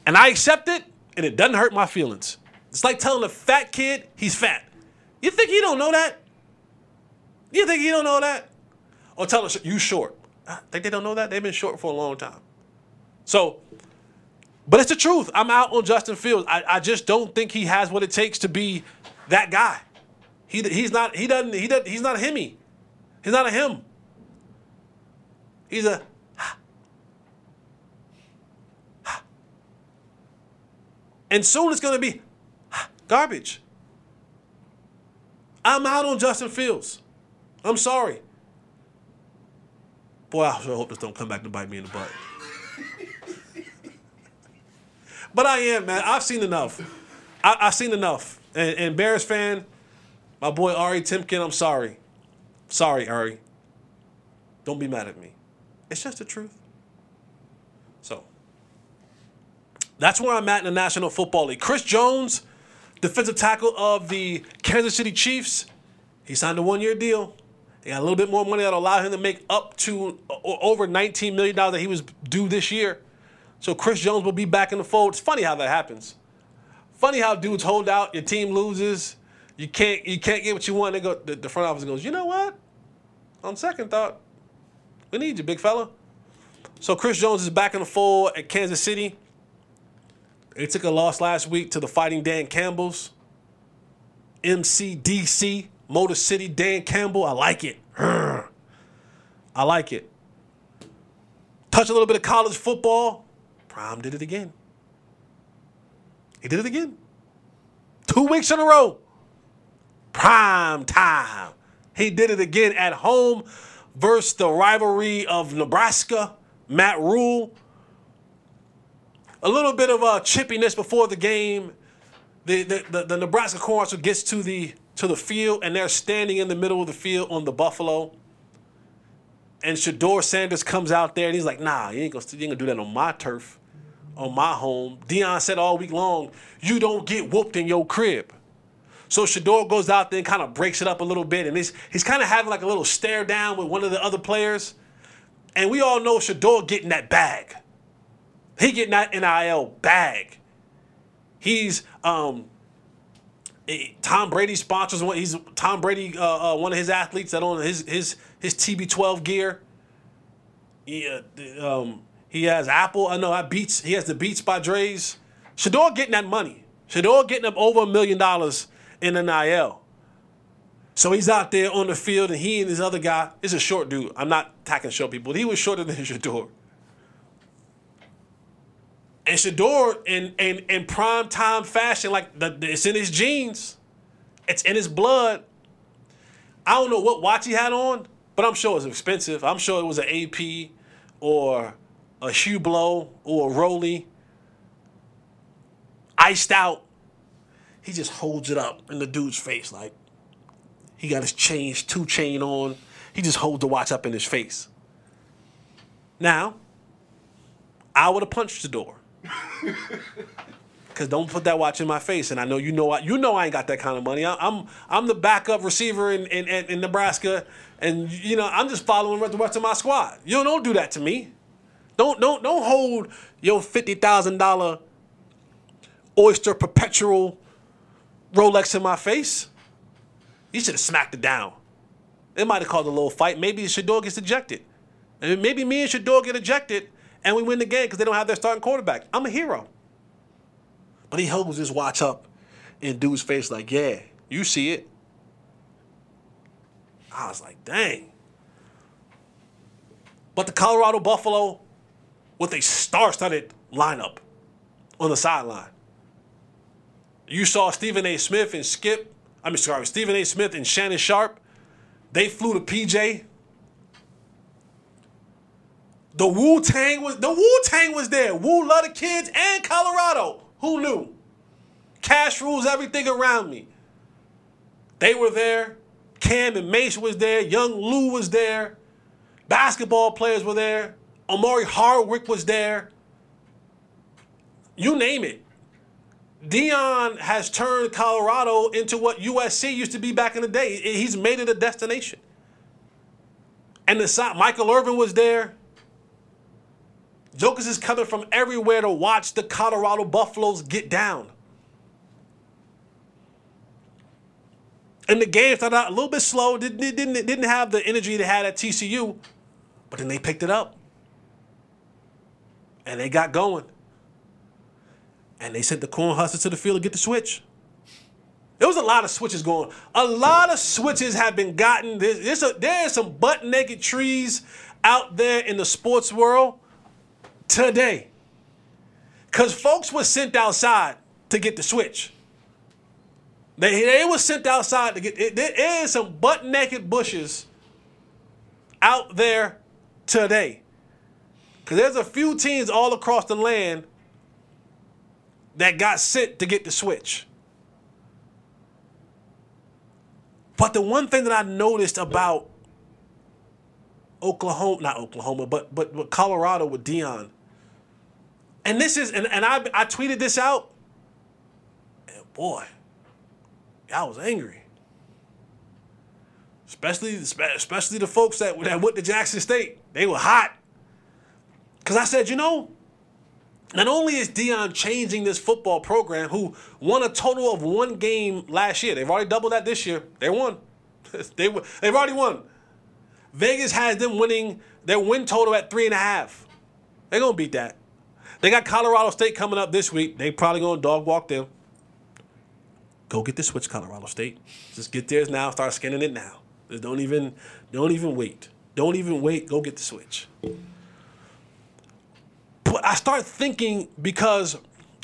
And I accept it, and it doesn't hurt my feelings. It's like telling a fat kid he's fat. You think he don't know that? You think he don't know that? Or tell him you short. I think they don't know that. They've been short for a long time. So, but it's the truth. I'm out on Justin Fields. I, I just don't think he has what it takes to be that guy. He, he's not. He doesn't. He doesn't. He's not a himmy. He's not a him. He's a. And soon it's going to be garbage. I'm out on Justin Fields. I'm sorry. Boy, I sure hope this don't come back to bite me in the butt. but I am, man. I've seen enough. I, have seen enough. And, and Bears fan, my boy Ari Timken, I'm sorry. Sorry, Ari. Don't be mad at me. It's just the truth. So, that's where I'm at in the National Football League. Chris Jones, defensive tackle of the Kansas City Chiefs, he signed a one year deal. He got a little bit more money that'll allow him to make up to uh, over $19 million that he was due this year. So Chris Jones will be back in the fold. It's funny how that happens. Funny how dudes hold out, your team loses, you can't you can't get what you want. They go the, the front office goes, you know what? On second thought, we need you, big fella. So Chris Jones is back in the fold at Kansas City. They took a loss last week to the Fighting Dan Campbells. MCDC, Motor City Dan Campbell. I like it. I like it. Touch a little bit of college football. Prime did it again. He did it again. Two weeks in a row. Prime time. He did it again at home versus the rivalry of Nebraska. Matt Rhule. a little bit of uh, chippiness before the game. The, the, the, the Nebraska Cornhusker gets to the to the field and they're standing in the middle of the field on the Buffalo. And Shedeur Sanders comes out there and he's like, nah, you ain't gonna, you ain't gonna do that on my turf, on my home. Deion said all week long, you don't get whooped in your crib. So Shedeur goes out there and kind of breaks it up a little bit, and he's he's kind of having like a little stare down with one of the other players. And we all know Shedeur getting that bag. He getting that NIL bag. He's um, Tom Brady sponsors one. He's Tom Brady, uh, uh, one of his athletes that on his his his TB12 gear. Yeah, uh, um, he has Apple. I know I Beats. He has the Beats by Dre's. Shedeur getting that money. Shedeur getting up over a million dollars in NIL. So he's out there on the field, and he and this other guy. Is a short dude. I'm not attacking short people. But he was shorter than Shedeur. And Shedeur in, in, in prime time fashion, like the, it's in his genes, it's in his blood. I don't know what watch he had on, but I'm sure it was expensive. I'm sure it was an AP or a Hublot or a Roly. Iced out. He just holds it up in the dude's face like he got his chains, two chain on. He just holds the watch up in his face. Now, I would have punched the door. Cause don't put that watch in my face, and I know you know I, you know I ain't got that kind of money. I, am I'm the backup receiver in, in, in Nebraska, and you know I'm just following the rest of my squad. You don't do that to me. Don't don't don't hold your fifty thousand dollar oyster perpetual Rolex in my face. You should have smacked it down. It might have caused a little fight. Maybe Shedeur gets ejected. And maybe me and Shedeur get ejected and we win the game because they don't have their starting quarterback. I'm a hero. But he holds his watch up in dude's face like, yeah, you see it. I was like, dang. But the Colorado Buffalo with a star-studded lineup on the sideline. You saw Stephen A. Smith and Skip. I mean, sorry, Stephen A. Smith and Shannon Sharpe. They flew to PJ. The Wu Tang was the Wu Tang was there. Wu love the kids and Colorado. Who knew? Cash rules everything around me. They were there. Cam and Mase was there. Young Lou was there. Basketball players were there. Omari Hardwick was there. You name it. Deion has turned Colorado into what USC used to be back in the day. He's made it a destination. And the Michael Irvin was there. Jokers is coming from everywhere to watch the Colorado Buffaloes get down. And the game started out a little bit slow. Didn't didn't didn't have the energy they had at TCU, but then they picked it up, and they got going. And they sent the corn hustlers to the field to get the switch. There was a lot of switches going. A lot of switches have been gotten. There's, there's a, some butt naked trees out there in the sports world today. Because folks were sent outside to get the switch. They, they were sent outside to get it, there is some butt naked bushes out there today. Because there's a few teams all across the land that got sent to get the switch. But the one thing that I noticed about Oklahoma, not Oklahoma, but but, but Colorado with Deion. and this is and, and I I tweeted this out, and boy, I was angry. Especially especially the folks that, that went to Jackson State. They were hot. Cause I said, you know, not only is Deion changing this football program, who won a total of one game last year, they've already doubled that this year. They won. they they've already won. Vegas has them winning their win total at three and a half. They're gonna beat that. They got Colorado State coming up this week. They probably gonna dog walk them. Go get the switch, Colorado State. Just get theirs now. Start scanning it now. Just don't even don't even wait. Don't even wait. Go get the switch. But I start thinking because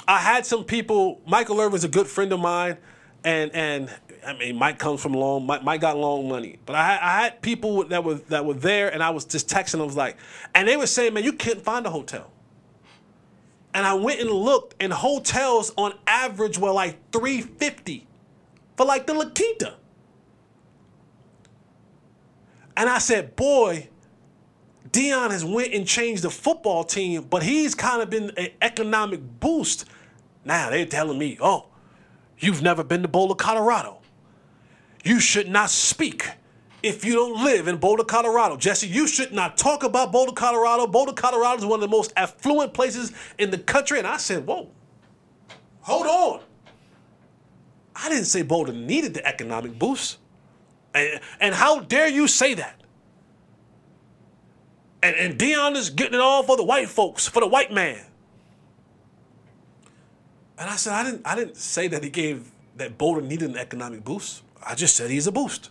I had some people. Michael Irvin's a good friend of mine, and and I mean Mike comes from long. Mike, Mike got long money, but I had, I had people that were that were there, and I was just texting them was like, and they were saying, man, you can't find a hotel. And I went and looked, and hotels on average were like 350 for like the La Quinta. And I said, boy, Deion has went and changed the football team, but he's kind of been an economic boost. Now they're telling me, oh, you've never been to Boulder, Colorado. You should not speak if you don't live in Boulder, Colorado. Jesse, you should not talk about Boulder, Colorado. Boulder, Colorado is one of the most affluent places in the country. And I said, whoa, hold on. I didn't say Boulder needed the economic boost. And, and how dare you say that? And, and Deion is getting it all for the white folks, for the white man. And I said, I didn't, I didn't say that he gave that Boulder needed an economic boost. I just said he's a boost.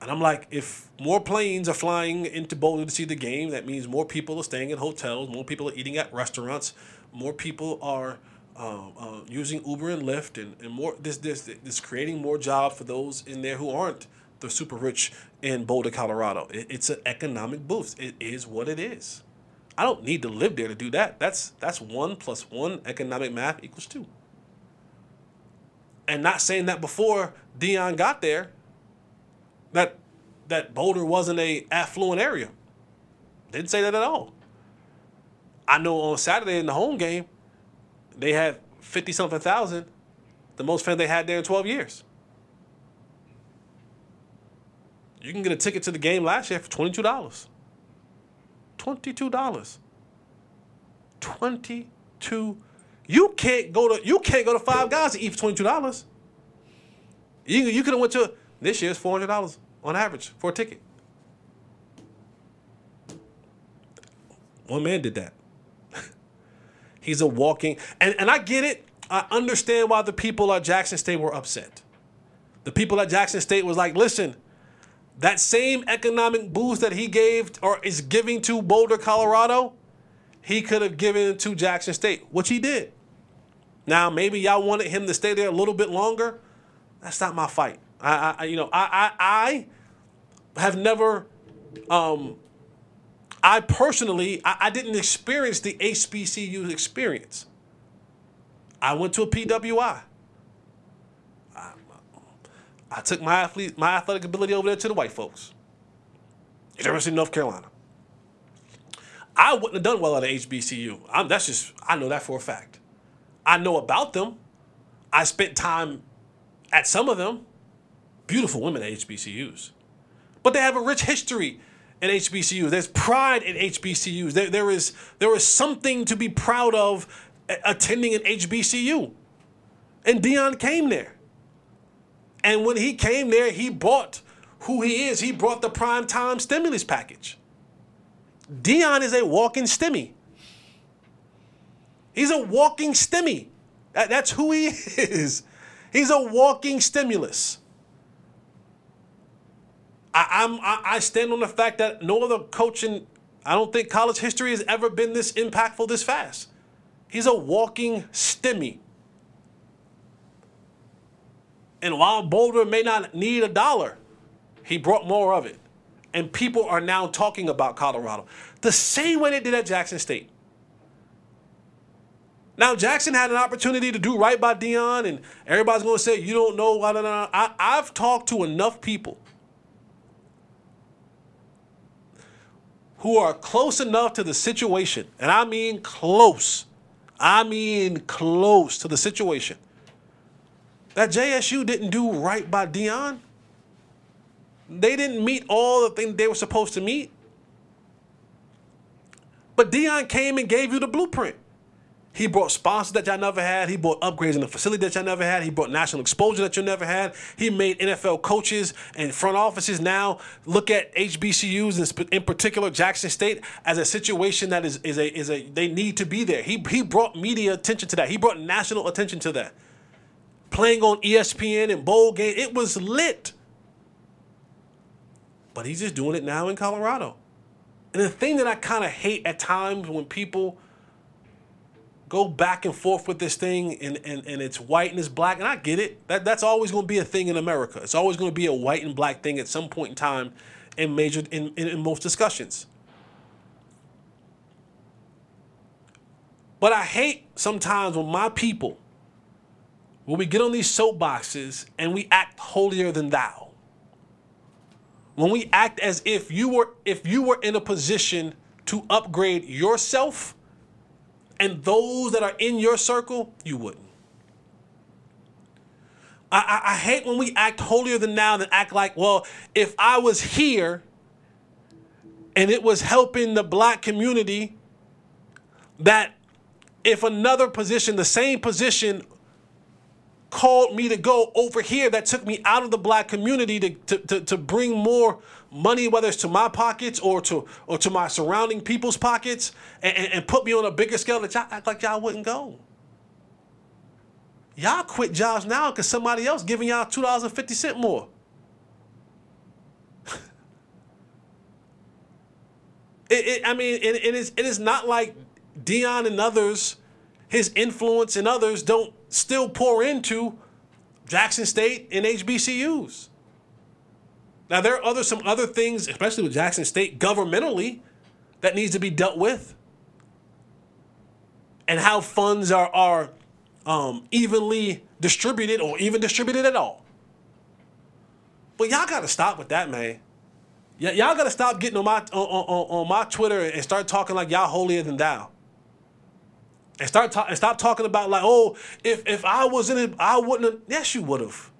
And I'm like, if more planes are flying into Boulder to see the game, that means more people are staying in hotels, more people are eating at restaurants, more people are uh, uh, using Uber and Lyft, and, and more. This this this creating more jobs for those in there who aren't the super rich in Boulder, Colorado. It, it's an economic boost. It is what it is. I don't need to live there to do that. That's that's one plus one economic math equals two. And not saying that before Deion got there, that that Boulder wasn't a affluent area. Didn't say that at all. I know on Saturday in the home game, they had fifty something thousand, the most fans they had there in twelve years. You can get a ticket to the game last year for twenty-two dollars. Twenty-two dollars. Twenty-two. You can't go to you can't go to Five Guys to eat for twenty-two dollars. You you could have went to this year's four hundred dollars on average for a ticket. One man did that. He's a walking and, and I get it. I understand why the people at Jackson State were upset. The people at Jackson State was like, listen, that same economic boost that he gave or is giving to Boulder, Colorado, he could have given to Jackson State, which he did. Now, maybe y'all wanted him to stay there a little bit longer. That's not my fight. I, I you know, I, I, I have never, um, I personally, I, I didn't experience the HBCU experience. I went to a PWI. I, I took my athlete, my athletic ability over there to the white folks. University of North Carolina. I wouldn't have done well at HBCU. I'm, that's just I know that for a fact. I know about them. I spent time at some of them. Beautiful women at HBCUs, but they have a rich history in HBCUs. There's pride in HBCUs. There, there is there is something to be proud of uh, attending an HBCU, and Deion came there. And when he came there, he brought who he is. He brought the prime time stimulus package. Deion is a walking stimmy. He's a walking stimmy. That, that's who he is. He's a walking stimulus. I, I'm I, I stand on the fact that no other coach in I don't think college history has ever been this impactful this fast. He's a walking stimmy. And while Boulder may not need a dollar, he brought more of it and people are now talking about Colorado the same way they did at Jackson State. Now Jackson had an opportunity to do right by Deion, and everybody's going to say you don't know. Blah, blah, blah. I, I've talked to enough people who are close enough to the situation, and I mean close. I mean close to the situation. That JSU didn't do right by Deion. They didn't meet all the things they were supposed to meet. But Deion came and gave you the blueprint. He brought sponsors that y'all never had. He brought upgrades in the facility that y'all never had. He brought national exposure that you never had. He made NFL coaches and front offices now look at HBCUs, in particular Jackson State, as a situation that is, is a is a they need to be there. He he brought media attention to that. He brought national attention to that. Playing on ESPN and bowl game, it was lit. But he's just doing it now in Colorado. And the thing that I kind of hate at times when people go back and forth with this thing and, and, and it's white and it's black, and I get it. That, that's always going to be a thing in America. It's always going to be a white and black thing at some point in time in major in, in, in most discussions. But I hate sometimes when my people, when we get on these soapboxes and we act holier than thou when we act as if you were if you were in a position to upgrade yourself and those that are in your circle, you wouldn't. I, I, I hate when we act holier than now and act like, well, if I was here and it was helping the black community, that if another position, the same position called me to go over here that took me out of the black community to, to, to, to, bring more money, whether it's to my pockets or to or to my surrounding people's pockets, and, and, put me on a bigger scale that y'all act like y'all wouldn't go. Y'all quit jobs now because somebody else giving y'all two dollars and fifty cent more. it, it, I mean, it, it is it is not like Deion and others, his influence and others don't still pour into Jackson State and HBCUs. Now there are other some other things, especially with Jackson State, governmentally, that needs to be dealt with, and how funds are are um, evenly distributed or even distributed at all. But y'all gotta stop with that, man. Y- y'all gotta stop getting on my on, on, on my Twitter and start talking like y'all holier than thou and start ta- and stop talking about like, oh, if if I was in it, I wouldn't have. Yes, you would have.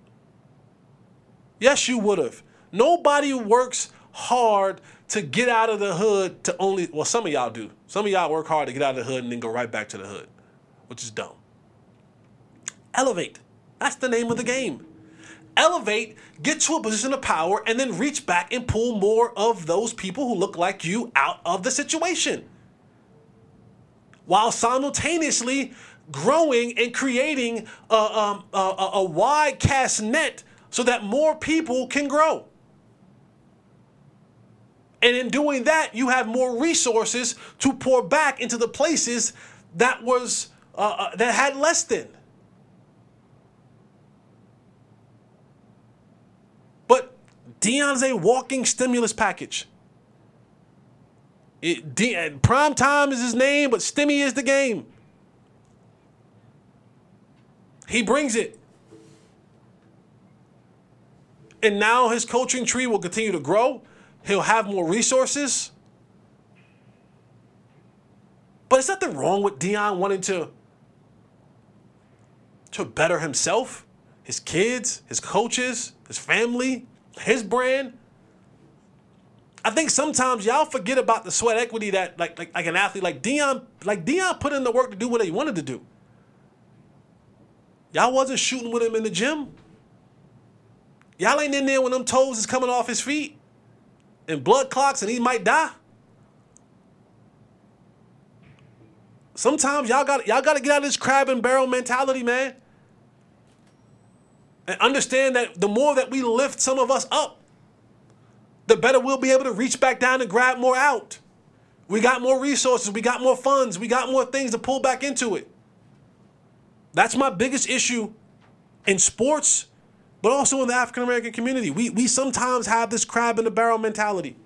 Yes, you would have. Nobody works hard to get out of the hood to only. Well, some of y'all do. Some of y'all work hard to get out of the hood and then go right back to the hood, which is dumb. Elevate. That's the name of the game. Elevate, get to a position of power, and then reach back and pull more of those people who look like you out of the situation while simultaneously growing and creating a, um, a, a, a wide cast net so that more people can grow. And in doing that, you have more resources to pour back into the places that was uh, uh, that had less than. But Deion's a walking stimulus package. It, De- prime time is his name, but Stimmy is the game. He brings it. And now his coaching tree will continue to grow. He'll have more resources. But is nothing wrong with Deion wanting to, to better himself, his kids, his coaches, his family, his brand. I think sometimes y'all forget about the sweat equity that like like, like an athlete like Deion like Deion put in the work to do what he wanted to do. Y'all wasn't shooting with him in the gym. Y'all ain't in there when them toes is coming off his feet and blood clots and he might die. Sometimes y'all got y'all got to get out of this crab and barrel mentality, man. And understand that the more that we lift some of us up, the better we'll be able to reach back down and grab more out. We got more resources, we got more funds, we got more things to pull back into it. That's my biggest issue in sports, but also in the African American community. We, we sometimes have this crab in the barrel mentality.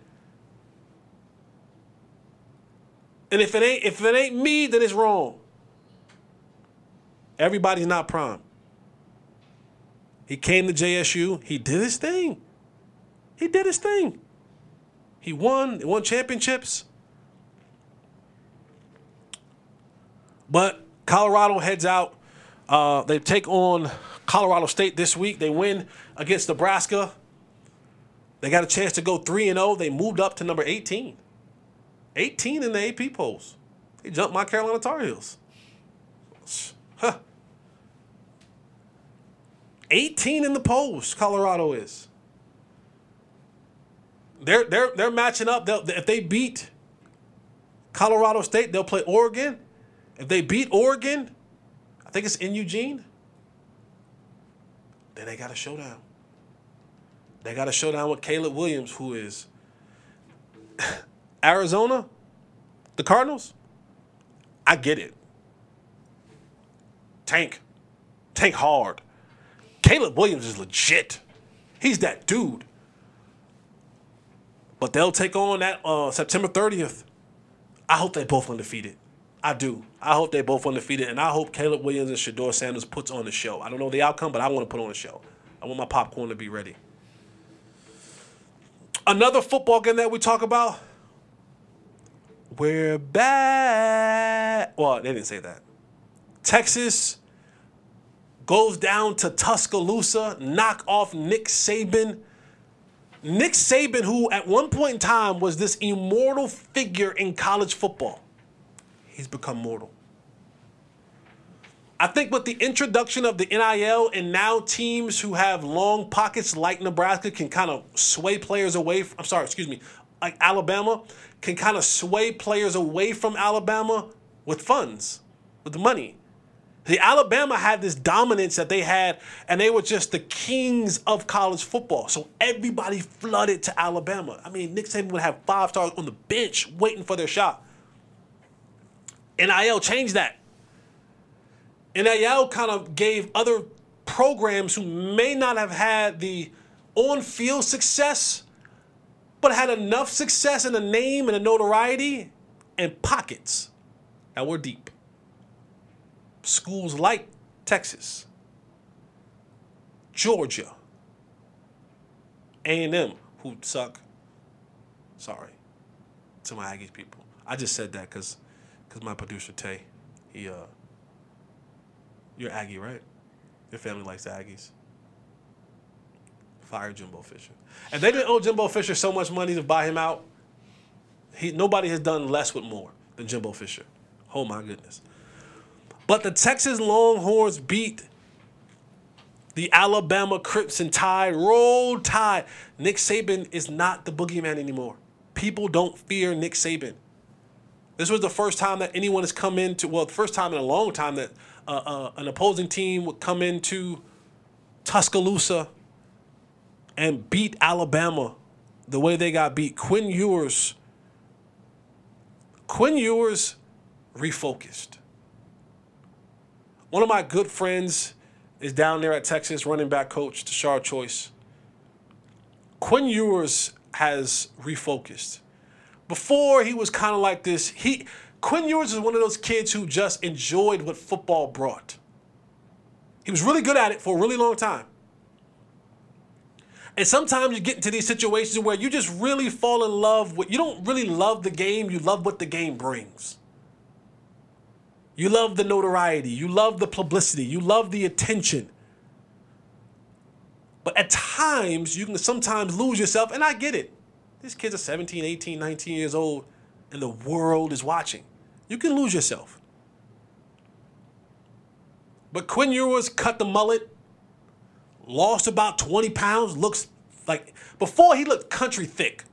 And if it ain't if it ain't me, then it's wrong. Everybody's not prime. He came to JSU. He did his thing. He did his thing. He won. Won championships. But Colorado heads out. Uh, they take on Colorado State this week. They win against Nebraska. They got a chance to go 3 and 0. They moved up to number 18. 18 in the AP polls. They jumped my Carolina Tar Heels. Huh. 18 in the polls, Colorado is. They're they're they're matching up. They'll, if they beat Colorado State, they'll play Oregon. If they beat Oregon, I think it's in Eugene. Then they got a showdown. They got a showdown with Caleb Williams, who is Arizona, the Cardinals. I get it. Tank. Tank hard. Caleb Williams is legit. He's that dude. But they'll take on that uh, September 30th. I hope they both undefeated. I do. I hope they both undefeated, and I hope Caleb Williams and Shedeur Sanders puts on the show. I don't know the outcome, but I want to put on a show. I want my popcorn to be ready. Another football game that we talk about. We're back. Well, they didn't say that. Texas goes down to Tuscaloosa, knock off Nick Saban. Nick Saban, who at one point in time was this immortal figure in college football, he's become mortal. I think with the introduction of the NIL and now teams who have long pockets like Nebraska can kind of sway players away. From, I'm sorry, excuse me, like Alabama can kind of sway players away from Alabama with funds, with money. The Alabama had this dominance that they had, and they were just the kings of college football. So everybody flooded to Alabama. I mean, Nick Saban would have five stars on the bench waiting for their shot. NIL changed that. NIL kind of gave other programs who may not have had the on-field success, but had enough success in a name and a notoriety and pockets that were deep schools like Texas, Georgia, A&M, who suck. Sorry to my Aggies people. I just said that because because my producer Tay, he uh, you're Aggie, right? Your family likes the Aggies. Fire Jimbo Fisher. And they didn't owe Jimbo Fisher so much money to buy him out. He nobody has done less with more than Jimbo Fisher. Oh my goodness. But the Texas Longhorns beat the Alabama Crimson Tide. Roll Tide. Nick Saban is not the boogeyman anymore. People don't fear Nick Saban. This was the first time that anyone has come into, well, the first time in a long time that uh, uh, an opposing team would come into Tuscaloosa and beat Alabama the way they got beat. Quinn Ewers, Quinn Ewers refocused. One of my good friends is down there at Texas, running back coach, Tashard Choice. Quinn Ewers has refocused. Before he was kind of like this. He Quinn Ewers is one of those kids who just enjoyed what football brought. He was really good at it for a really long time. And sometimes you get into these situations where you just really fall in love with, you don't really love the game, you love what the game brings. You love the notoriety, you love the publicity, you love the attention. But at times, you can sometimes lose yourself, and I get it. These kids are 17, 18, 19 years old, and the world is watching. You can lose yourself. But Quinn Ewers cut the mullet, lost about 20 pounds, looks like before he looked country thick.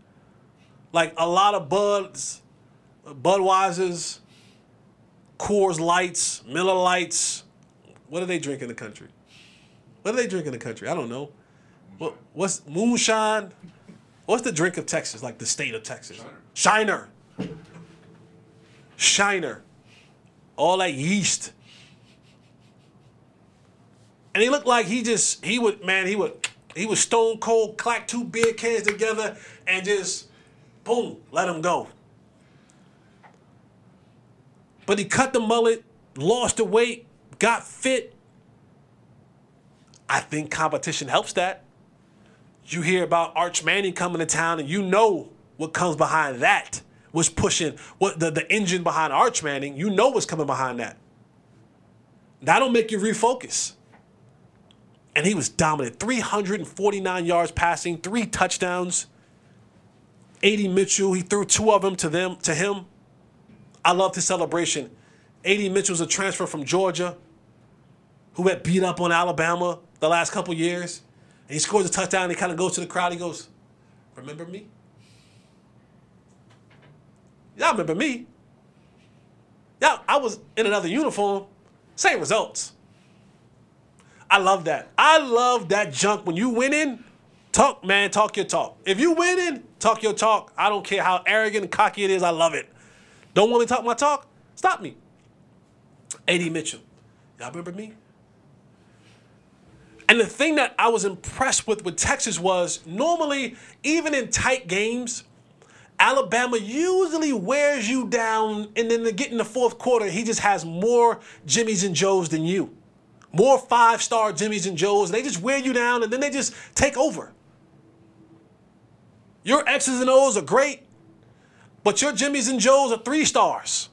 Like a lot of Buds, Budweisers, Coors Lights, Miller Lights. What do they drink in the country? What do they drink in the country? I don't know. What, what's moonshine? What's the drink of Texas, like the state of Texas? Shiner. Shiner. All that yeast. And he looked like he just he would man he would he was stone cold clack two beer cans together and just boom let him go. But he cut the mullet, lost the weight, got fit. I think competition helps that. You hear about Arch Manning coming to town, and you know what comes behind that. Was pushing what the, the engine behind Arch Manning. You know what's coming behind that. That'll make you refocus and he was dominant. 349 yards passing, three touchdowns. A.D. Mitchell, he threw two of them to them to him. I loved his celebration. A.D. Mitchell's a transfer from Georgia who had beat up on Alabama the last couple years. And he scores a touchdown and he kind of goes to the crowd. He goes, Remember me? Y'all remember me? Yeah, I was in another uniform, same results. I love that. I love that junk. When you winning, talk, man, talk your talk. If you winning, talk your talk. I don't care how arrogant and cocky it is. I love it. Don't want me to talk my talk? Stop me. A.D. Mitchell. Y'all remember me? And the thing that I was impressed with with Texas was normally, even in tight games, Alabama usually wears you down, and then to get in the fourth quarter, he just has more Jimmys and Joes than you more five star Jimmys and Joes. They just wear you down and then they just take over. Your X's and O's are great, but your Jimmys and Joes are three stars.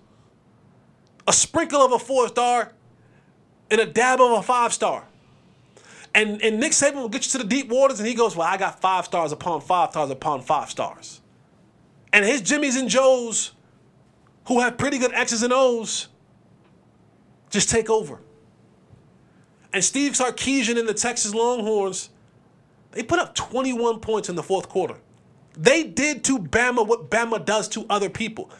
A sprinkle of a four star and a dab of a five star. And, and Nick Saban will get you to the deep waters and he goes, Well, I got five stars upon five stars upon five stars. And his Jimmys and Joes, who have pretty good X's and O's, just take over. And Steve Sarkisian and the Texas Longhorns, they put up 21 points in the fourth quarter. They did to Bama what Bama does to other people.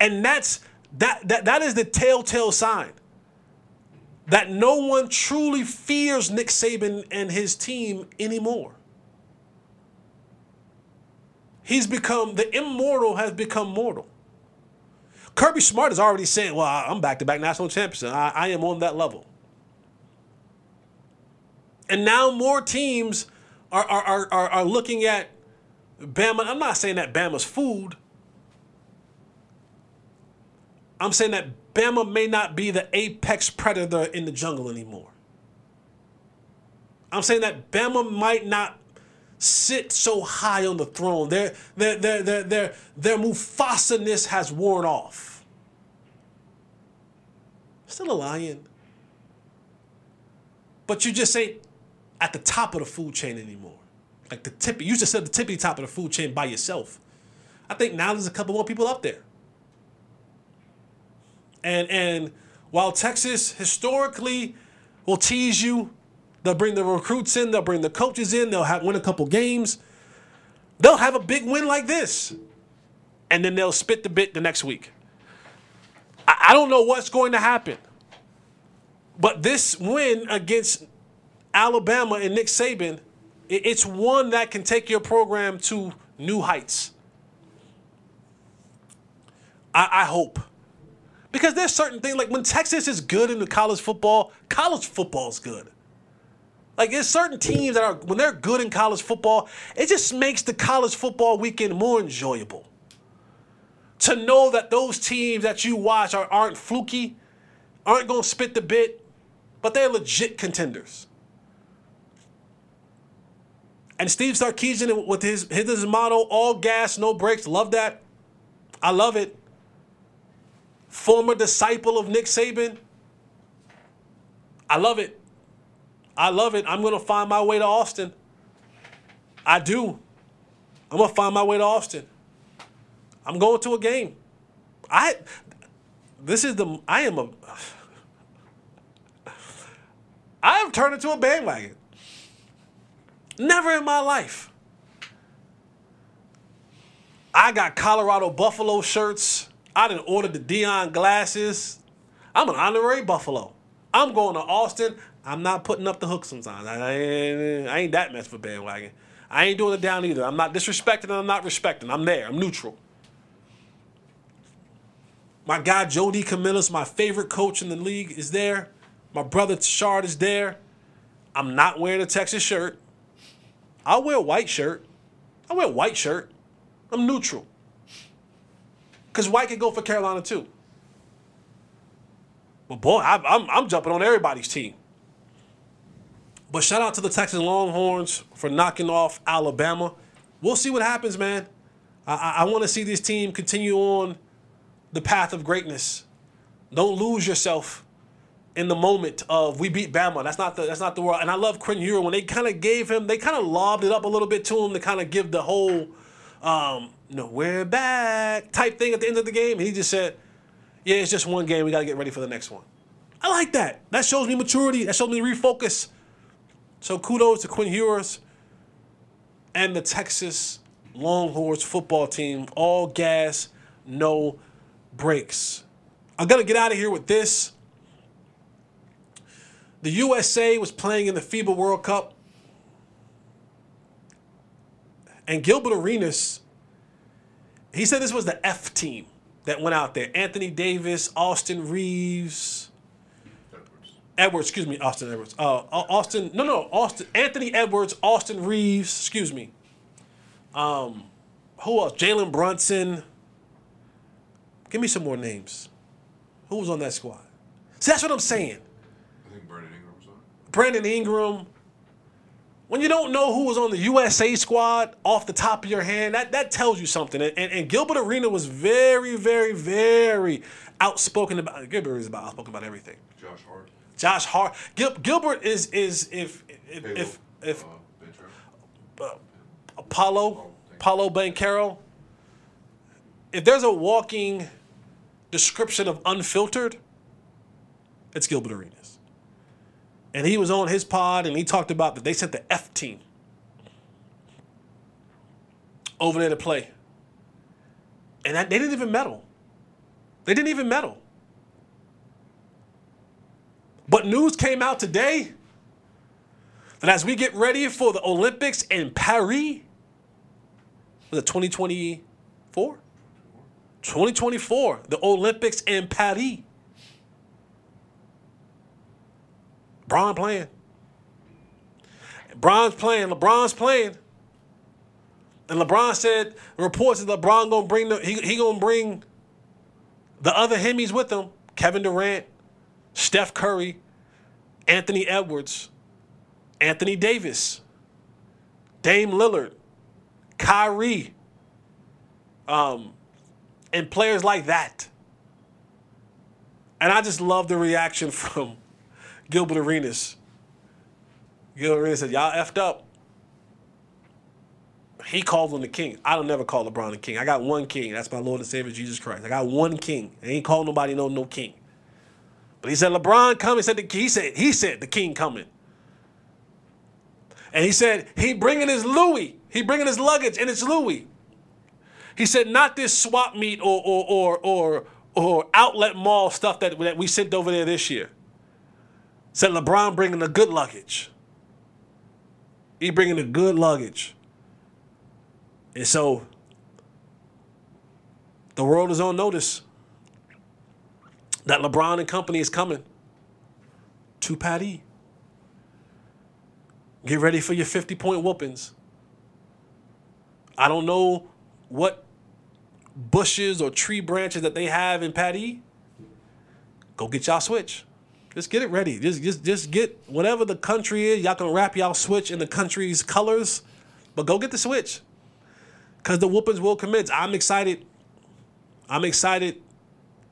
And that's that that, that is the telltale sign that no one truly fears Nick Saban and his team anymore. He's become the immortal has become mortal. Kirby Smart is already saying, "Well, I'm back-to-back national champion. I, I am on that level." And now more teams are, are, are, are looking at Bama. I'm not saying that Bama's food. I'm saying that Bama may not be the apex predator in the jungle anymore. I'm saying that Bama might not sit so high on the throne. Their their their their their, their Mufasa-ness has worn off. Still a lion. But you just ain't at the top of the food chain anymore. Like the tip, you sit at the tippy top of the food chain by yourself. I think now there's a couple more people up there. And and while Texas historically will tease you, they'll bring the recruits in, they'll bring the coaches in, they'll have win a couple games. They'll have a big win like this. And then they'll spit the bit the next week. I, I don't know what's going to happen. But this win against Alabama and Nick Saban, it's one that can take your program to new heights. I, I hope. Because there's certain things like when Texas is good in the college football, college football is good. Like there's certain teams that are when they're good in college football, it just makes the college football weekend more enjoyable. To know that those teams that you watch are, aren't fluky, aren't gonna spit the bit, but they're legit contenders. And Steve Sarkisian with his his motto, all gas, no brakes. Love that. I love it. Former disciple of Nick Saban. I love it. I love it. I'm gonna find my way to Austin. I do. I'm gonna find my way to Austin. I'm going to a game. I this is the I am a I have turned into a bandwagon. Never in my life. I got Colorado Buffalo shirts. I didn't order the Deion glasses. I'm an honorary Buffalo. I'm going to Austin. I'm not putting up the hook sometimes. I ain't, I ain't that mess for bandwagon. I ain't doing it down either. I'm not disrespecting and I'm not respecting. I'm there. I'm neutral. My guy Jody Camillus, my favorite coach in the league, is there. My brother Tashard is there. I'm not wearing a Texas shirt. I'll wear a white shirt. I'll wear a white shirt. I'm neutral. Because white can go for Carolina too. But boy, I, I'm, I'm jumping on everybody's team. But shout out to the Texas Longhorns for knocking off Alabama. We'll see what happens, man. I, I, I want to see this team continue on the path of greatness. Don't lose yourself in the moment of we beat Bama. That's not the that's not the world. And I love Quinn Ewers when they kind of gave him, they kind of lobbed it up a little bit to him to kind of give the whole, um, no, we're back type thing at the end of the game. And he just said, yeah, it's just one game. We got to get ready for the next one. I like that. That shows me maturity. That shows me refocus. So kudos to Quinn Ewers and the Texas Longhorns football team. All gas, no brakes. I'm gonna get out of here with this. The USA was playing in the FIBA World Cup. And Gilbert Arenas, he said this was the F team that went out there. Anthony Davis, Austin Reaves, Edwards, Edwards excuse me, Austin Edwards. Uh, Austin, no, no, Austin, Anthony Edwards, Austin Reaves, excuse me. Um, who else? Jalen Brunson. Give me some more names. Who was on that squad? See, that's what I'm saying. Brandon Ingram. When you don't know who was on the USA squad off the top of your hand, that, that tells you something. And, and, and Gilbert Arena was very, very, very outspoken about. Gilbert is about outspoken about everything. Josh Hart. Josh Hart. Gil, Gilbert is is if if Halo, if, if uh, uh, Apollo Paolo Banchero. If there's a walking description of unfiltered, it's Gilbert Arenas and he was on his pod and he talked about that they sent the F team over there to play. And that, they didn't even medal. They didn't even medal. But news came out today that as we get ready for the Olympics in Paris, was it 2024? 2024, the Olympics in Paris. Bron playing. Bron's playing. LeBron's playing. And LeBron said reports that LeBron gonna bring the he, he gonna bring the other Hemis with him. Kevin Durant, Steph Curry, Anthony Edwards, Anthony Davis, Dame Lillard, Kyrie, um, and players like that. And I just love the reaction from Gilbert Arenas. Gilbert Arenas said, Y'all effed up. He called him the king. I don't never call LeBron the king. I got one king. That's my Lord and Savior Jesus Christ. I got one king. I ain't call nobody no no king. But he said LeBron coming. Said the he said he said the king coming. And he said he bringing his Louis. He bringing his luggage and it's Louis. He said not this swap meet or or or or or outlet mall stuff that that we sent over there this year. Said LeBron bringing the good luggage. He bringing the good luggage. And so the world is on notice. that LeBron and company is coming to Patty. Get ready for your 50 point whoopings. I don't know what bushes or tree branches that they have in Patty. Go get y'all switch. Just get it ready. Just just just get whatever the country is. Y'all can wrap y'all switch in the country's colors, but go get the switch. Cause the whoopings will commence. I'm excited. I'm excited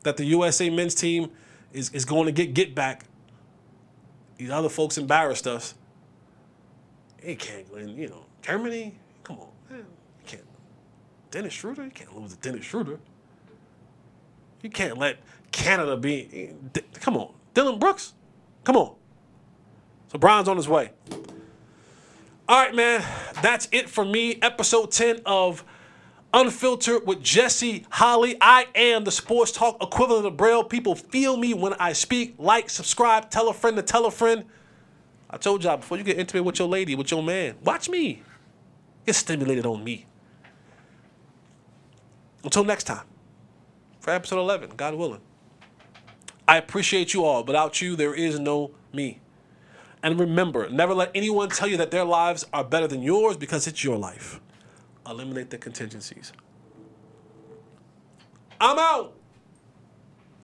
that the USA men's team is, is going to get get back. These other folks embarrassed us. They can't win, you know. Germany, come on. You can't. Dennis Schroeder, you can't lose to Dennis Schroeder. You can't let Canada be. Eh, come on, Dillon Brooks, come on. So Bron's on his way. All right, man. That's it for me. Episode 10 of Unfiltered with Jesse Holley. I am the sports talk equivalent of Braille. People feel me when I speak. Like, subscribe, tell a friend to tell a friend. I told y'all before you get intimate with your lady, with your man, watch me. Get stimulated on me. Until next time, for episode 11, God willing. I appreciate you all. Without you, there is no me. And remember, never let anyone tell you that their lives are better than yours because it's your life eliminate the contingencies. I'm out.